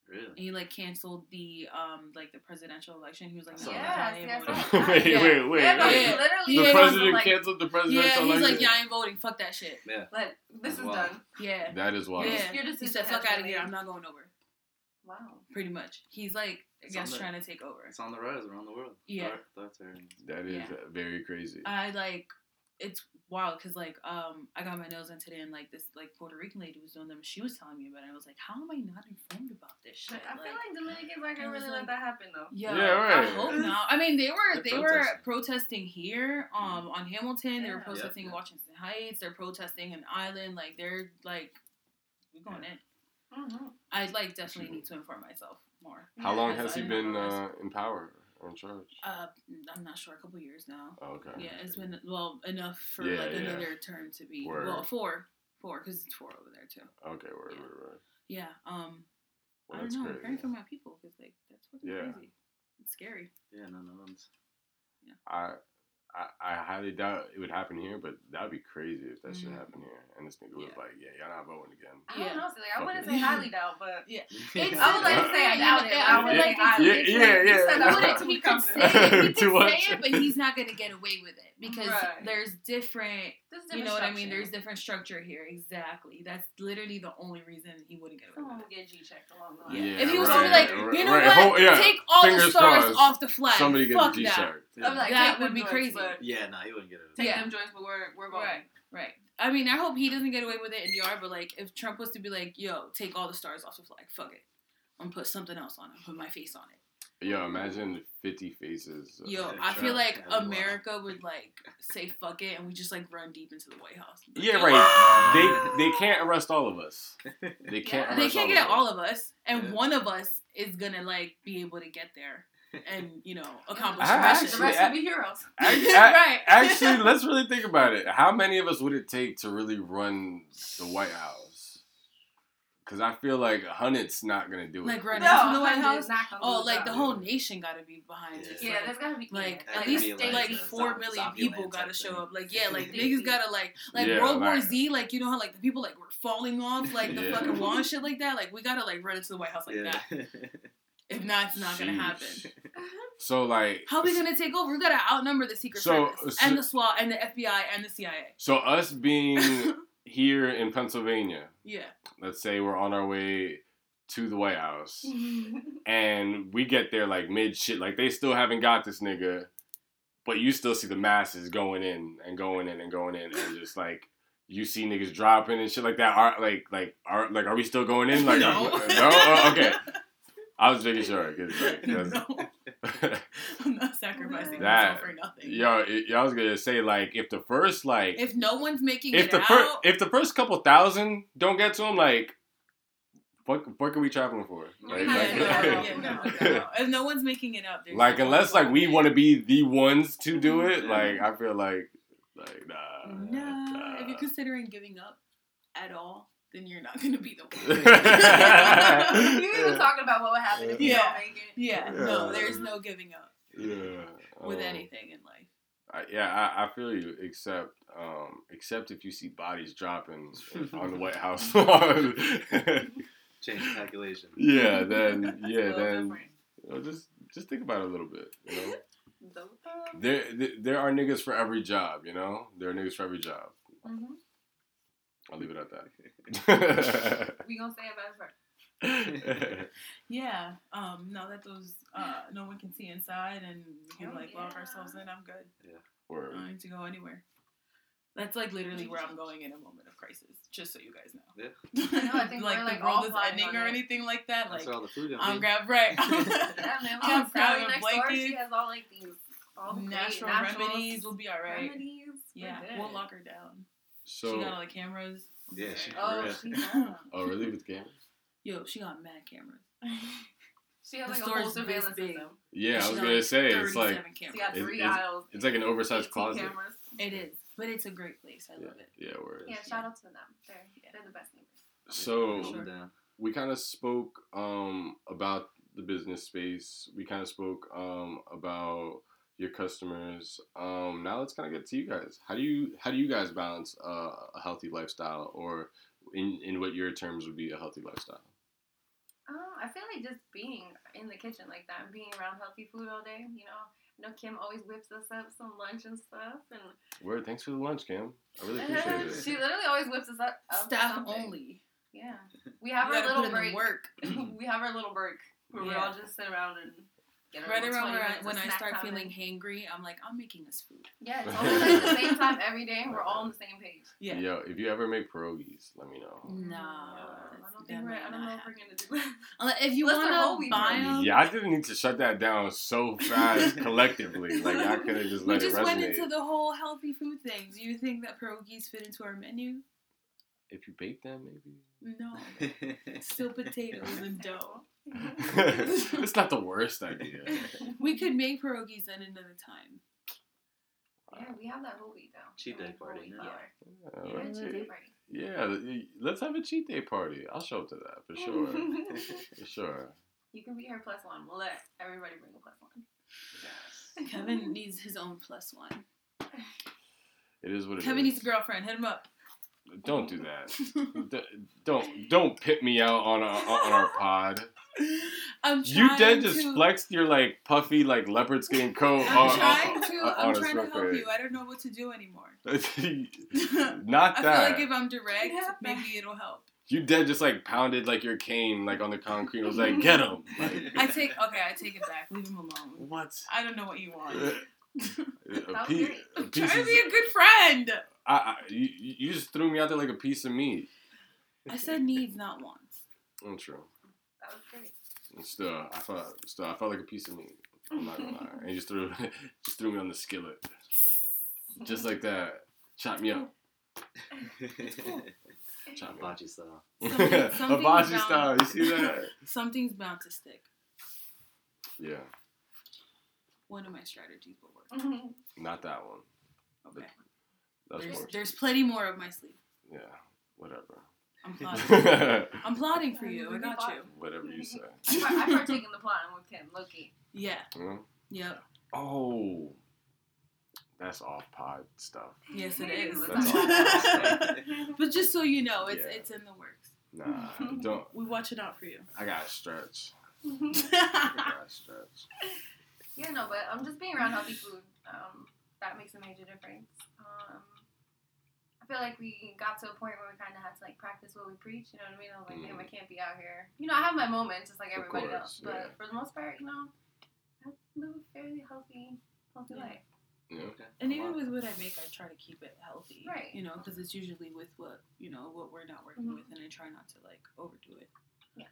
Speaker 2: And
Speaker 3: Really?
Speaker 2: he like canceled the um like the presidential election. He was like, no,
Speaker 3: Yes,
Speaker 2: I
Speaker 4: yes, yes.
Speaker 1: wait,
Speaker 2: Yeah.
Speaker 1: wait, wait,
Speaker 4: yeah, no,
Speaker 1: wait.
Speaker 2: Yeah.
Speaker 4: literally
Speaker 1: The
Speaker 2: Yeah.
Speaker 1: president
Speaker 4: like,
Speaker 1: canceled the presidential
Speaker 2: Yeah, he's
Speaker 1: election.
Speaker 2: like, yeah, I ain't voting. Fuck that shit.
Speaker 3: Yeah.
Speaker 4: like, this is
Speaker 3: Wow.
Speaker 4: done.
Speaker 2: Yeah.
Speaker 1: That is wild.
Speaker 2: Yeah.
Speaker 4: Your
Speaker 2: He
Speaker 4: decision
Speaker 2: said, fuck out of here. I'm not going over.
Speaker 4: Wow.
Speaker 2: Pretty much. He's like, I
Speaker 3: It's
Speaker 2: guess,
Speaker 3: the-
Speaker 2: trying to take over.
Speaker 3: It's on the rise around the world.
Speaker 2: Yeah.
Speaker 3: Author- Authoritarian.
Speaker 1: That is
Speaker 2: Yeah.
Speaker 1: uh, very crazy.
Speaker 2: I like it's wild because like um I got my nails done today and like this like Puerto Rican lady was doing them. She was telling me about it. I was like, how am I not informed about this shit?
Speaker 4: I feel like Dominicans aren't
Speaker 2: I
Speaker 4: gonna really
Speaker 2: like-
Speaker 4: let that happen though.
Speaker 2: Yo,
Speaker 1: Yeah, right.
Speaker 2: I hope not. I mean, they were
Speaker 3: They're
Speaker 2: were
Speaker 3: protesting.
Speaker 2: protesting here, um, on Hamilton. They were
Speaker 4: Yeah.
Speaker 2: protesting in Washington Heights. They're protesting in Island. Like they're like, we're going in. I like definitely need to inform myself more.
Speaker 1: How long has he been uh, in power or in charge?
Speaker 2: Uh, I'm not sure. A couple years now.
Speaker 1: Oh, okay.
Speaker 2: Yeah, it's been well enough for
Speaker 1: Yeah,
Speaker 2: like
Speaker 1: yeah.
Speaker 2: another term to be
Speaker 1: Word.
Speaker 2: well four, four because it's four over there too.
Speaker 1: Okay, word,
Speaker 2: Yeah.
Speaker 1: word, word.
Speaker 2: Yeah. Um,
Speaker 1: Well,
Speaker 2: I don't know. I'm
Speaker 1: great.
Speaker 2: praying for my people because like that's fucking
Speaker 1: Yeah.
Speaker 2: crazy. It's scary.
Speaker 3: Yeah, no, no one's.
Speaker 1: I, I I highly doubt it would happen here, but that'd be crazy if that shit
Speaker 2: Mhm.
Speaker 1: happened here. And this nigga was like, "Yeah, y'all not voting again."
Speaker 4: I
Speaker 2: Yeah.
Speaker 4: don't know. See, like, I
Speaker 1: Fuck
Speaker 4: wouldn't say highly doubt, but
Speaker 2: Yeah.
Speaker 3: It's-
Speaker 4: I would like to say I doubt it. I
Speaker 2: I
Speaker 4: would
Speaker 2: feel
Speaker 4: like
Speaker 2: like
Speaker 4: highly.
Speaker 1: Yeah,
Speaker 4: It's
Speaker 1: yeah,
Speaker 4: like- you
Speaker 1: yeah.
Speaker 4: said
Speaker 2: He
Speaker 4: I
Speaker 2: could,
Speaker 4: wouldn't
Speaker 2: he
Speaker 4: too
Speaker 2: could say it, could
Speaker 1: much.
Speaker 2: say it, but he's not gonna get away with it because
Speaker 4: Right.
Speaker 2: there's different.
Speaker 4: There's
Speaker 2: You
Speaker 4: different
Speaker 2: know what I mean? There's different structure here. Exactly. That's literally the only reason he wouldn't get away
Speaker 4: Someone
Speaker 2: with it.
Speaker 4: get G checked along the
Speaker 2: Yeah.
Speaker 4: way.
Speaker 1: Yeah,
Speaker 2: if he was
Speaker 1: right,
Speaker 2: to be like, you know
Speaker 1: right.
Speaker 2: what?
Speaker 1: Ho- yeah.
Speaker 2: Take all the stars
Speaker 1: crossed.
Speaker 2: off the flag.
Speaker 1: Somebody get a
Speaker 2: Fuck
Speaker 1: G
Speaker 2: that.
Speaker 1: shirt.
Speaker 4: Like,
Speaker 2: That would be crazy.
Speaker 4: But
Speaker 3: Yeah, no, he wouldn't get it.
Speaker 4: Take
Speaker 2: Yeah.
Speaker 4: them joints, but we're we're voting.
Speaker 2: Right, right. I mean, I hope he doesn't get away with it in DR, but like, if Trump was to be like, "Yo, take all the stars off the flag, fuck it, I'm gonna put something else on it, put my face on it."
Speaker 1: Yo, imagine fifty faces.
Speaker 2: Yo,
Speaker 3: Yeah,
Speaker 2: I feel like
Speaker 3: That'd be wild.
Speaker 2: America would like say "fuck it" and we just like run deep into the White House.
Speaker 1: Yeah, right. They they can't arrest all of us. They can't.
Speaker 4: Yeah.
Speaker 2: They
Speaker 1: arrest
Speaker 2: can't
Speaker 1: all
Speaker 2: get
Speaker 1: of
Speaker 2: all
Speaker 1: us.
Speaker 2: of us, and
Speaker 3: Yeah.
Speaker 2: one of us is gonna like be able to get there and you know accomplish
Speaker 1: I
Speaker 2: the mission.
Speaker 1: actually-
Speaker 4: The rest will be heroes.
Speaker 1: Ac- ac-
Speaker 2: right.
Speaker 1: Actually, let's really think about it. How many of us would it take to really run the White House? Because I feel like Hunnit's not gonna do oh, it.
Speaker 2: like right
Speaker 4: No,
Speaker 2: into the White House.
Speaker 4: not
Speaker 2: Oh, like the whole nation got to be behind it.
Speaker 4: Yeah,
Speaker 2: like-
Speaker 4: there's gotta be
Speaker 2: like
Speaker 4: yeah,
Speaker 2: at least
Speaker 3: be
Speaker 2: like,
Speaker 3: like
Speaker 2: like
Speaker 3: a
Speaker 2: four
Speaker 3: zombie
Speaker 2: million
Speaker 3: land
Speaker 2: people gotta show up. Like yeah, like niggas gotta like like
Speaker 1: Yeah,
Speaker 2: World War Z. Like you know how like the people like were falling off like the
Speaker 1: Yeah.
Speaker 2: fucking wall and shit like that. Like we gotta like run into the White House like
Speaker 3: yeah.
Speaker 2: that. If not, it's not gonna happen.
Speaker 1: So like,
Speaker 2: How are we gonna take over? We gotta outnumber the Secret
Speaker 1: So-
Speaker 2: Service
Speaker 1: so-
Speaker 2: and the SWAT and the FBI and the CIA.
Speaker 1: so us being here in Pennsylvania,
Speaker 2: Yeah.
Speaker 1: let's say we're on our way to the White House, and we get there like mid shit, like they still haven't got this nigga, but you still see the masses going in and going in and going in, and just like you see niggas dropping and shit like that. Are like like are like are we still going in? Like
Speaker 2: No.
Speaker 1: no, Oh, okay. I was making sure. 'cause, like,
Speaker 2: no, I'm not sacrificing
Speaker 1: That-
Speaker 2: myself for nothing.
Speaker 1: yo, it- I was gonna say like if the first like
Speaker 2: If no one's making
Speaker 1: if
Speaker 2: it
Speaker 1: the
Speaker 2: out,
Speaker 1: first if the first couple thousand don't get to him, like what what are we traveling for? Like, like,
Speaker 2: yeah, yeah, no, no. if no one's making it out,
Speaker 1: like
Speaker 2: no
Speaker 1: unless like we want to be the ones to do it,
Speaker 3: Mhm.
Speaker 1: like I feel like like nah.
Speaker 2: Nah,
Speaker 1: nah.
Speaker 2: if you're considering giving up at all, then you're not gonna be the one.
Speaker 4: you even talking about what would happen if you
Speaker 2: Yeah.
Speaker 4: don't make it.
Speaker 2: yeah,
Speaker 1: Yeah.
Speaker 2: no, there's no giving up
Speaker 1: yeah,
Speaker 2: with
Speaker 1: um,
Speaker 2: anything in life.
Speaker 1: I, yeah, I, I feel you. Except, um, except if you see bodies dropping on the White House lawn.
Speaker 3: Change the calculation.
Speaker 1: yeah, then yeah, then you know, just just think about it a little bit. You know, there there- there are niggas for every job. You know, there are niggas for every job.
Speaker 4: Mhm.
Speaker 1: I'll leave it at that.
Speaker 4: We gonna say it best first.
Speaker 2: Yeah, um, now that those uh, no one can see inside and we can
Speaker 4: Oh,
Speaker 2: like lock ourselves in, I'm good.
Speaker 1: Word.
Speaker 2: I don't need to go anywhere. That's like literally where I'm going in a moment of crisis. Just so you guys know.
Speaker 3: Yeah.
Speaker 4: know, I think
Speaker 2: like
Speaker 4: we're,
Speaker 2: the world is ending or
Speaker 4: it.
Speaker 2: anything like that.
Speaker 3: That's
Speaker 2: Like
Speaker 3: where all the food gonna
Speaker 2: I'm
Speaker 3: be.
Speaker 2: grab right.
Speaker 4: Yeah, man. We
Speaker 2: I'm
Speaker 4: have Sally
Speaker 2: grabbing
Speaker 4: next door. She has all like these all the
Speaker 2: natural
Speaker 4: natural
Speaker 2: remedies will be all right.
Speaker 4: Remedies.
Speaker 2: Yeah, we'll lock her down.
Speaker 1: So,
Speaker 2: she got all the cameras.
Speaker 3: Yeah, she
Speaker 4: Oh,
Speaker 3: yeah.
Speaker 4: she does.
Speaker 1: oh really with the cameras?
Speaker 2: Yo, she got mad cameras.
Speaker 4: She has
Speaker 2: The
Speaker 4: like a
Speaker 2: store's
Speaker 4: whole surveillance system.
Speaker 1: Yeah, I was gonna say it's
Speaker 2: 37
Speaker 1: like
Speaker 4: She
Speaker 2: cameras.
Speaker 4: got
Speaker 1: It-
Speaker 4: three
Speaker 1: it's-
Speaker 4: aisles.
Speaker 1: it's like an oversized closet.
Speaker 4: Cameras.
Speaker 2: It is, but it's a great place. I
Speaker 1: Yeah,
Speaker 2: love it.
Speaker 1: yeah, word.
Speaker 4: Yeah, shout out to them. They're
Speaker 2: Yeah.
Speaker 4: they're the best neighbors.
Speaker 1: So
Speaker 2: Sure.
Speaker 1: we kind of spoke um, about the business space. We kind of spoke um, about your customers. Um, now let's kind of get to you guys. How do you how do you guys balance uh, a healthy lifestyle, or in in what your terms would be a healthy lifestyle?
Speaker 4: Oh, I feel like just being in the kitchen like that and being around healthy food all day. You know, I know Kim always whips us up some lunch and stuff, and
Speaker 1: Word, thanks for the lunch, Kim. I really appreciate it.
Speaker 4: she literally always whips us up. up
Speaker 2: Staff only.
Speaker 4: Yeah, we have our little break.
Speaker 2: work.
Speaker 4: we have our little break where we all just sit around and get
Speaker 2: Right around where I, when I start
Speaker 4: time
Speaker 2: feeling hangry, I'm like, I'm making this food.
Speaker 4: Yeah, it's always like the same time every day. We're all on the same page.
Speaker 2: Yeah.
Speaker 1: Yo, if you ever make pierogies, let me know.
Speaker 2: No,
Speaker 4: I
Speaker 2: that's
Speaker 4: don't think we're. I
Speaker 2: definitely
Speaker 4: don't know
Speaker 2: not
Speaker 4: if we're gonna do that.
Speaker 2: Unless- If you
Speaker 4: Unless they're
Speaker 2: want to buy them,
Speaker 1: Yeah, I didn't need to shut that down so fast collectively. Like I could have just let it.
Speaker 2: we
Speaker 1: let
Speaker 2: just
Speaker 1: it
Speaker 2: went into the whole healthy food thing. Do you think that pierogies fit into our menu?
Speaker 1: if you bake them, maybe.
Speaker 2: No, still potatoes and dough.
Speaker 1: it's not the worst idea.
Speaker 2: We could make pierogies at another time.
Speaker 4: Yeah, we have that whole wheat though.
Speaker 3: Cheat day party, yeah.
Speaker 1: Yeah,
Speaker 4: Yeah, cheat day party.
Speaker 1: Yeah, let's have a cheat day party. I'll show up to that for sure. for sure.
Speaker 4: you can be her plus one. We'll let everybody bring a plus one.
Speaker 2: Kevin needs his own plus one.
Speaker 1: It is what it is.
Speaker 2: Kevin needs a girlfriend. Hit him up.
Speaker 1: Don't do that. D- don't don't pit me out on our, on our pod.
Speaker 2: I'm
Speaker 1: You
Speaker 2: trying
Speaker 1: then just
Speaker 2: to,
Speaker 1: flexed your like puffy like leopard skin coat
Speaker 2: I'm
Speaker 1: on,
Speaker 2: trying
Speaker 1: on-
Speaker 2: to.
Speaker 1: on
Speaker 2: I'm
Speaker 1: us
Speaker 2: trying to
Speaker 1: real
Speaker 2: help you. I don't know what to do anymore.
Speaker 1: Not
Speaker 2: I
Speaker 1: that.
Speaker 2: feel like if I'm direct, maybe it'll help.
Speaker 1: you dead just like pounded like your cane like on the concrete. I was like get him. Like,
Speaker 2: I take okay. I take it back. Leave him alone.
Speaker 1: what?
Speaker 2: I don't know what you want.
Speaker 1: Uh, a
Speaker 4: That
Speaker 1: piece-
Speaker 4: great.
Speaker 1: piece
Speaker 2: trying to be a good friend.
Speaker 1: I, I, you, you just threw me out there like a piece of meat.
Speaker 2: I said needs, not wants.
Speaker 1: I'm true.
Speaker 4: That was great.
Speaker 1: And still, uh, I felt still uh, I felt like a piece of meat. I'm not gonna lie. And you just threw just threw me on the skillet, just like that. Chop me up. Chop me up.
Speaker 3: Hibachi style.
Speaker 2: Something- something's
Speaker 1: Hibachi
Speaker 2: down.
Speaker 1: style. You see that?
Speaker 2: Something's bound to stick.
Speaker 1: Yeah,
Speaker 2: One of my strategies will work.
Speaker 1: not that one.
Speaker 2: Okay.
Speaker 1: That's
Speaker 2: There's,
Speaker 1: more.
Speaker 2: there's plenty more of my sleeve.
Speaker 1: Yeah, whatever.
Speaker 2: I'm plotting. I'm plotting for you. I got you.
Speaker 1: whatever you say.
Speaker 4: I part- I partake in the plotting with Kim, lowkey.
Speaker 2: Yeah.
Speaker 1: You know?
Speaker 2: Yep.
Speaker 1: Oh, that's off pod stuff.
Speaker 2: Yes, it is.
Speaker 1: That's
Speaker 4: all.
Speaker 2: but just so you know, it's
Speaker 1: Yeah.
Speaker 2: it's in the works.
Speaker 1: Nah, don't.
Speaker 2: We watch it out for you.
Speaker 1: I gotta stretch. I gotta stretch.
Speaker 4: yeah, no, but um, just being around healthy food, um, that makes a major difference. Um, I feel like we got to a point where we kind of had to like practice what we preach. You know what I mean? I was like, damn, I can't be out here. You know, I have my moments just like
Speaker 1: Mm.
Speaker 4: Everybody
Speaker 1: course,
Speaker 4: else, but
Speaker 1: yeah.
Speaker 4: for the most part, you know, I live a fairly healthy, healthy
Speaker 2: Yeah.
Speaker 4: life.
Speaker 1: Yeah.
Speaker 3: Okay.
Speaker 2: And even with what I make, I try to keep it healthy.
Speaker 4: Right.
Speaker 2: You know, because it's usually with what you know what we're not working
Speaker 4: Mhm.
Speaker 2: with, and I try not to like overdo it.
Speaker 4: Yeah.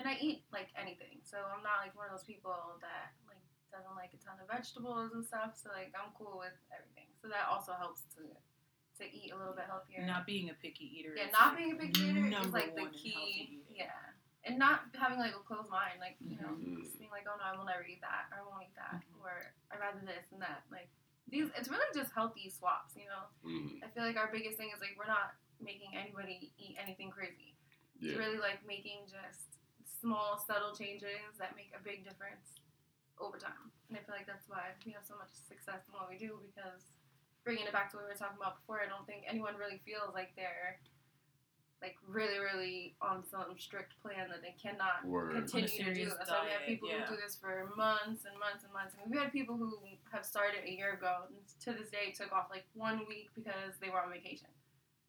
Speaker 4: and I eat like anything, so I'm not like one of those people that like doesn't like a ton of vegetables and stuff. So like I'm cool with everything. So that also helps to to eat a little bit healthier.
Speaker 2: Not being a picky eater.
Speaker 4: yeah, not
Speaker 2: like,
Speaker 4: being a picky eater is
Speaker 2: number
Speaker 4: like the
Speaker 2: one in healthy
Speaker 4: key. Yeah, and not having like a closed mind, like you know,
Speaker 1: Mhm.
Speaker 4: just being like, oh no, I will never eat that, or I won't eat that,
Speaker 2: Mhm.
Speaker 4: or I'd rather this and that. Like these, it's really just healthy swaps. You know,
Speaker 1: Mhm.
Speaker 4: I feel like our biggest thing is like we're not making anybody eat anything crazy. It's really like making just small, subtle changes that make a big difference over time. And I feel like that's why we have so much success in what we do because bringing it back to what we were talking about before, I don't think anyone really feels like they're like really, really on some strict plan that they cannot
Speaker 1: Word.
Speaker 4: continue to do.
Speaker 2: serious
Speaker 4: That's why we have people
Speaker 2: yeah.
Speaker 4: who do this for months and months and months. I mean, we had people who have started a year ago and to this day took off like one week because they were on vacation.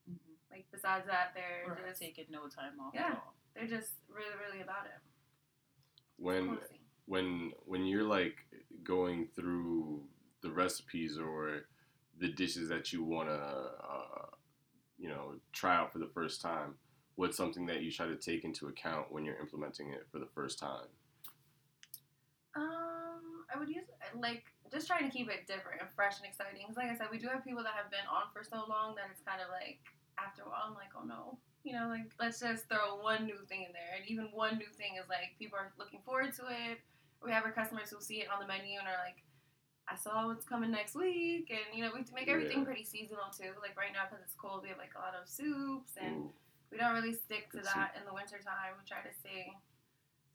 Speaker 2: Mhm.
Speaker 4: Like besides that, they're
Speaker 2: Or
Speaker 4: just
Speaker 2: taking no time off
Speaker 4: Yeah.
Speaker 2: at all.
Speaker 4: they're just really, really about it.
Speaker 1: When
Speaker 4: Cool to see.
Speaker 1: when when you're like going through the recipes or the dishes that you want to uh, you know try out for the first time what's something that you try to take into account when you're implementing it for the first time
Speaker 4: Um, I would use like just trying to keep it different and fresh and exciting. Because like I said, we do have people that have been on for so long that it's kind of like after a while, I'm like, oh no, you know, like let's just throw one new thing in there, and even one new thing is like people are looking forward to it. We have our customers who see it on the menu and are like, I saw what's coming next week, and you know, we make everything
Speaker 1: Yeah.
Speaker 4: pretty seasonal too. Like right now, because it's cold, we have like a lot of soups and.
Speaker 1: Ooh,
Speaker 4: We don't really stick to
Speaker 1: Good
Speaker 4: that in the wintertime. We try to stay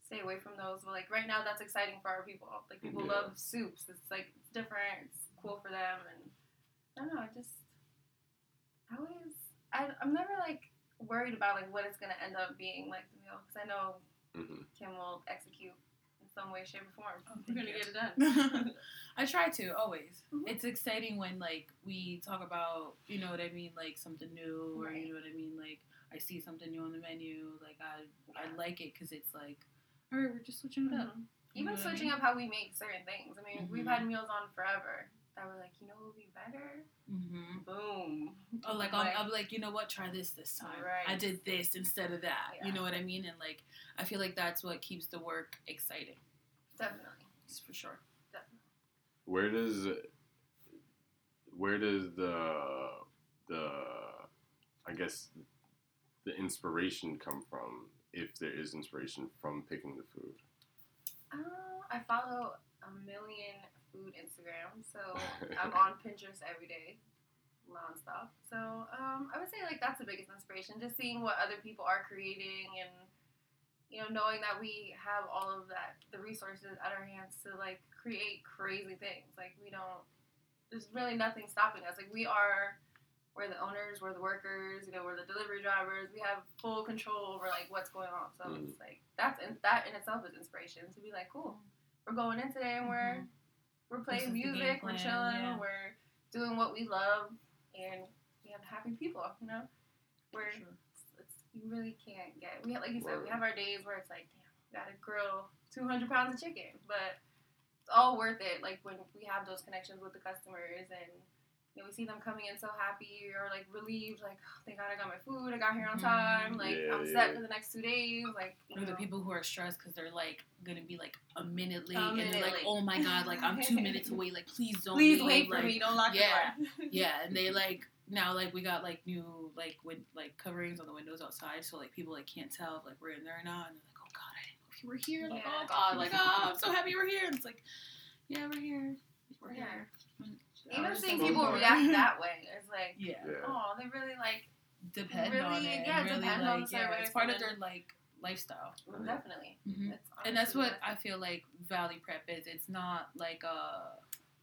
Speaker 4: stay away from those. But like right now that's exciting for our people. Like people
Speaker 1: Yeah.
Speaker 4: love soups. It's like it's different. It's cool for them and I don't know, I just I always I, I'm never like worried about like what it's gonna end up being like the meal because I know
Speaker 1: mhm.
Speaker 4: Kim will execute some way, shape, or form.
Speaker 2: Oh,
Speaker 4: We're gonna
Speaker 2: you.
Speaker 4: get it done.
Speaker 2: I try to always.
Speaker 4: Mhm.
Speaker 2: It's exciting when like we talk about, you know what I mean, like something new, or
Speaker 4: Right.
Speaker 2: you know what I mean, like I see something new on the menu, like I I like it because it's like, all right, we're just switching it up.
Speaker 4: Mhm.
Speaker 2: You know
Speaker 4: Even
Speaker 2: what I
Speaker 4: switching
Speaker 2: mean?
Speaker 4: up how we make certain things. I mean, we've
Speaker 2: Mhm.
Speaker 4: had meals on forever that were like, you know, what would be better.
Speaker 2: Mm-hmm.
Speaker 4: Boom.
Speaker 2: Oh, like I'm, I'm like, you know what? Try this this time.
Speaker 4: Right.
Speaker 2: I did this instead of that.
Speaker 4: Yeah.
Speaker 2: You know what I mean? And like, I feel like that's what keeps the work exciting.
Speaker 4: Definitely.
Speaker 2: It's for sure.
Speaker 4: Definitely.
Speaker 1: where does where does the the I guess the inspiration come from if there is inspiration from picking the food
Speaker 4: Uh, I follow a million food Instagrams, so I'm on Pinterest every day, nonstop. So um, I would say like that's the biggest inspiration, just seeing what other people are creating and you know knowing that we have all of that the resources at our hands to like create crazy things. Like we don't, there's really nothing stopping us. Like we are. We're the owners, we're the workers, you know, we're the delivery drivers. We have full control over like what's going on. So
Speaker 1: Mm.
Speaker 4: it's like that's in, that in itself is inspiration to be like, cool, we're going in today and we're we're playing
Speaker 2: This is the game
Speaker 4: music, we're chilling,
Speaker 2: yeah.
Speaker 4: we're doing what we love, and we have happy people. You know, we're
Speaker 2: sure.
Speaker 4: it's, it's, you really can't get. We have, like you said, we have our days where it's like, damn, gotta grill 200 pounds of chicken, but it's all worth it. Like when we have those connections with the customers and. You know, we see them coming in so happy or like relieved, like oh, thank God I got my food, I got here on
Speaker 2: Mhm.
Speaker 4: time, like
Speaker 1: Yeah,
Speaker 4: I'm
Speaker 1: yeah.
Speaker 4: set for the next two days, like you
Speaker 2: Or the people who are stressed because they're like gonna be like a minute late,
Speaker 4: A
Speaker 2: and they're
Speaker 4: minute
Speaker 2: like,
Speaker 4: late.
Speaker 2: "Oh my god, like I'm two minutes away. Like please don't
Speaker 4: Please
Speaker 2: leave.
Speaker 4: wait for
Speaker 2: like,
Speaker 4: me, don't lock
Speaker 2: yeah.
Speaker 4: the door.
Speaker 2: yeah and they like now like we got like new like win- like coverings on the windows outside so like people like can't tell if like we're in there or not and they're like oh god i didn't know if you were here like
Speaker 4: Yeah.
Speaker 2: oh god like oh i'm so happy we're here and it's like yeah we're here we're
Speaker 4: Yeah.
Speaker 2: here
Speaker 4: Even
Speaker 2: Hours
Speaker 4: seeing people
Speaker 2: go.
Speaker 4: react that way is like,
Speaker 2: yeah
Speaker 1: yeah
Speaker 4: oh, they really like,
Speaker 2: depend
Speaker 4: Really,
Speaker 2: on it
Speaker 4: yeah,
Speaker 2: really
Speaker 4: depend on the
Speaker 2: yeah
Speaker 4: service
Speaker 2: it's part of their like lifestyle
Speaker 1: Right.
Speaker 4: definitely.
Speaker 2: Mhm.
Speaker 4: It's
Speaker 2: and that's what I feel like Valley Prep is. It's not like a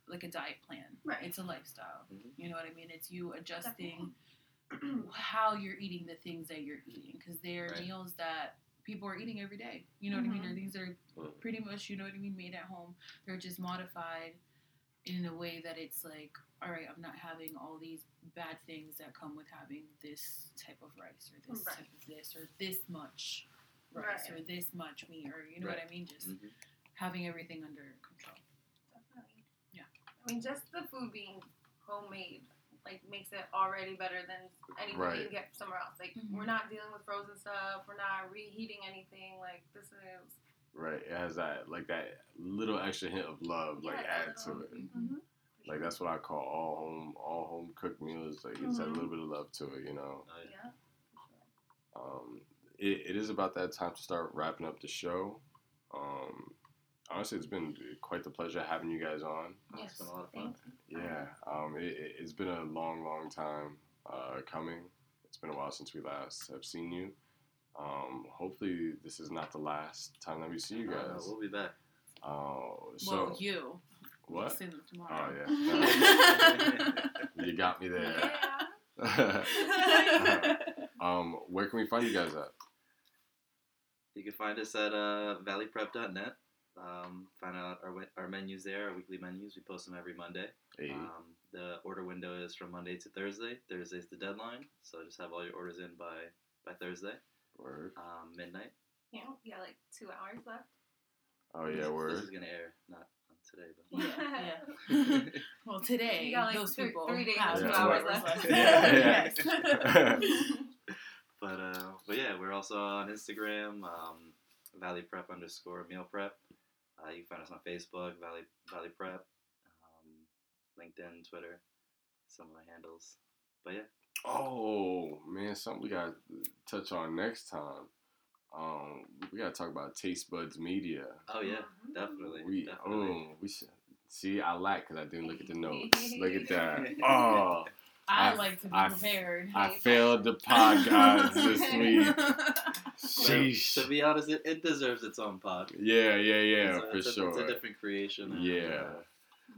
Speaker 2: like a diet plan.
Speaker 4: Right.
Speaker 2: It's a lifestyle.
Speaker 1: Mhm.
Speaker 2: You know what I mean? It's you adjusting
Speaker 4: Definitely.
Speaker 2: how you're eating the things that you're eating because they're
Speaker 3: Right.
Speaker 2: meals that people are eating every day. You know what I mean? Or things are pretty much you know what I mean made at home. They're just modified in a way that it's like, all right, I'm not having all these bad things that come with having this type of rice or this
Speaker 4: Right.
Speaker 2: type of this or this much rice
Speaker 4: Right.
Speaker 2: or this much meat or you know what I mean? Just
Speaker 3: Mhm.
Speaker 2: having everything under control.
Speaker 4: Definitely.
Speaker 2: Yeah.
Speaker 4: I mean, just the food being homemade like makes it already better than anything
Speaker 1: Right.
Speaker 4: you can get somewhere else. Like
Speaker 2: Mhm.
Speaker 4: we're not dealing with frozen stuff. We're not reheating anything. Like this is
Speaker 1: Right. It has that like that little extra hint of love, like add to
Speaker 4: little-
Speaker 1: it.
Speaker 4: Mhm.
Speaker 1: Like that's what I call all home all home cooked meals. Like it's that
Speaker 4: Mhm.
Speaker 1: little bit of love to it, you know.
Speaker 3: Oh, yeah.
Speaker 4: yeah.
Speaker 1: Um, it, it is about that time to start wrapping up the show. Um, honestly, it's been quite the pleasure having you guys on.
Speaker 3: Oh,
Speaker 4: Yes.
Speaker 3: It's been a lot of fun.
Speaker 4: Thank you.
Speaker 1: Yeah, um, it, it- it's been a long, long time uh, coming. It's been a while since we last have seen you. Um, hopefully, this is not the last time that we see you
Speaker 3: Uh,
Speaker 1: guys.
Speaker 3: we'll be back.
Speaker 1: Oh, so
Speaker 2: well, you.
Speaker 1: what?
Speaker 2: See them tomorrow.
Speaker 1: Oh yeah, you got me there.
Speaker 4: Yeah.
Speaker 1: um, where can we find you guys at?
Speaker 3: You can find us at uh, valleyprep.net. Um, find out our, our menus there, our weekly menus. We post them every Monday.
Speaker 1: Hey,
Speaker 3: Um, the order window is from Monday to Thursday. Thursday's the deadline, so just have all your orders in by by Thursday,
Speaker 1: word.
Speaker 3: um, midnight.
Speaker 4: yeah, we got like two hours left.
Speaker 1: Oh
Speaker 3: This-
Speaker 1: yeah,
Speaker 3: This
Speaker 1: word.
Speaker 3: is gonna air not on today, but
Speaker 2: Yeah, yeah. well, today,
Speaker 4: You got, like,
Speaker 2: those
Speaker 4: three-
Speaker 2: people
Speaker 4: three days
Speaker 2: have
Speaker 1: and
Speaker 2: two
Speaker 1: two
Speaker 2: hours
Speaker 4: hours
Speaker 2: left.
Speaker 4: left.
Speaker 1: Yeah,
Speaker 2: yes.
Speaker 3: but uh, but yeah, we're also on Instagram, um, Valley Prep underscore Meal Prep. Uh, you can find us on Facebook, Valley Valley Prep, um, LinkedIn, Twitter, some of my handles. But yeah,
Speaker 1: Oh man, something we gotta touch on next time. Um, we gotta talk about Taste Buds Media.
Speaker 3: oh yeah,
Speaker 4: Mhm.
Speaker 3: definitely,
Speaker 1: We
Speaker 3: definitely.
Speaker 1: oh we should see. I lack because I didn't look at the notes. look at that. Oh,
Speaker 2: I,
Speaker 1: I-
Speaker 2: like to be
Speaker 1: I-
Speaker 2: prepared.
Speaker 1: I failed the pod gods this week.
Speaker 3: So,
Speaker 1: Sheesh.
Speaker 3: to be honest, it, it deserves its own pod.
Speaker 1: Yeah, yeah, yeah,
Speaker 3: It's a-
Speaker 1: for
Speaker 3: it's a,
Speaker 1: sure.
Speaker 3: It's a different creation.
Speaker 1: Yeah.
Speaker 3: uh,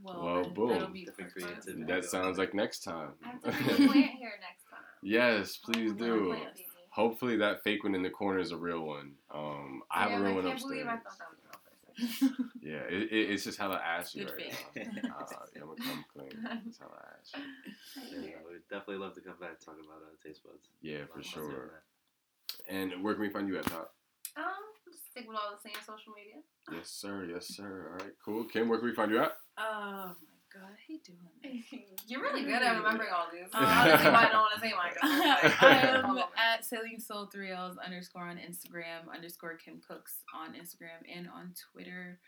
Speaker 2: well,
Speaker 1: Well,
Speaker 2: then
Speaker 1: boom.
Speaker 2: That'll be
Speaker 3: Different
Speaker 2: perfect.
Speaker 3: creativity.
Speaker 1: that sounds like next time.
Speaker 4: I have to bring a plant here next time.
Speaker 1: yes, please
Speaker 4: wanna bring a
Speaker 1: do.
Speaker 4: plant.
Speaker 1: Hopefully that fake one in the corner is a real one. Um, I have
Speaker 4: Yeah,
Speaker 1: a real one
Speaker 4: can't
Speaker 1: upstairs.
Speaker 4: believe I thought that was real for a second.
Speaker 1: Yeah, it, it, it's just hella ashy
Speaker 2: Good
Speaker 1: right
Speaker 2: fake.
Speaker 1: now. Uh, yeah, I'm gonna come clean. It's hella ashy.
Speaker 3: yeah, we'd definitely love to come back and talk about uh, taste buds.
Speaker 1: Yeah, for sure. And where can we find you at top?
Speaker 4: Um, just stick with all the same social media.
Speaker 1: Yes, sir. Yes, sir. All right, cool. Kim, where can we find you at?
Speaker 2: Oh my god, I hate doing this.
Speaker 4: You're really good at remembering all these.
Speaker 2: Uh,
Speaker 4: Honestly, why I don't want to say mine. 'cause it's like,
Speaker 2: I am at Sailing Soul 3Ls underscore on Instagram, underscore Kim Cooks on Instagram and on Twitter.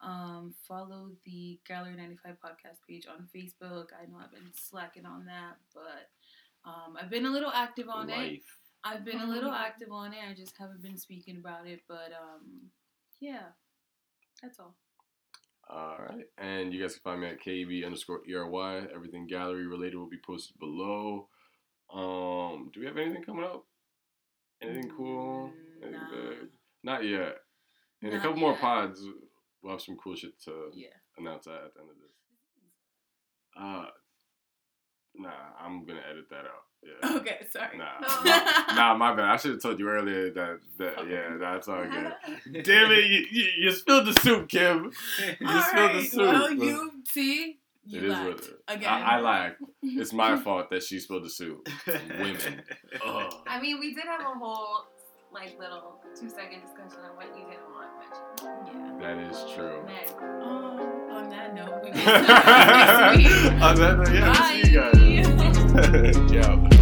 Speaker 2: Um, follow the Gallery 95 podcast page on Facebook. I know I've been slacking on that, but um, I've been a little active on it.
Speaker 1: Life.
Speaker 2: I've been a little active on it. I just haven't been speaking about it, but um, yeah, that's all.
Speaker 1: All right. And you guys can find me at KEB underscore ERY. Everything gallery related will be posted below. Um, do we have anything coming up? Anything cool? Anything
Speaker 2: Nah.
Speaker 1: big? Not yet. In a
Speaker 2: Not
Speaker 1: couple more pods, we'll have some cool shit to
Speaker 2: Yeah.
Speaker 1: announce at the end of this. Uh, nah, I'm gonna edit that out. Yeah.
Speaker 2: Okay, sorry.
Speaker 1: Nah, my, nah, my bad. I should have told you earlier that. that
Speaker 2: Okay.
Speaker 1: Yeah, that's all good. Damn it! You, you, you spilled the soup, Kim. You
Speaker 2: All
Speaker 1: spilled the soup.
Speaker 2: well, you see, you
Speaker 1: It is
Speaker 2: lacked
Speaker 1: what it is.
Speaker 2: again.
Speaker 1: I, I lied. It's my fault that she spilled the soup. Women. Ugh.
Speaker 4: I mean, we did have a whole like little two second discussion on what you didn't want mentioned.
Speaker 2: Yeah.
Speaker 1: That is true.
Speaker 4: Men.
Speaker 2: Um, on that note, we will see you guys
Speaker 1: yeah.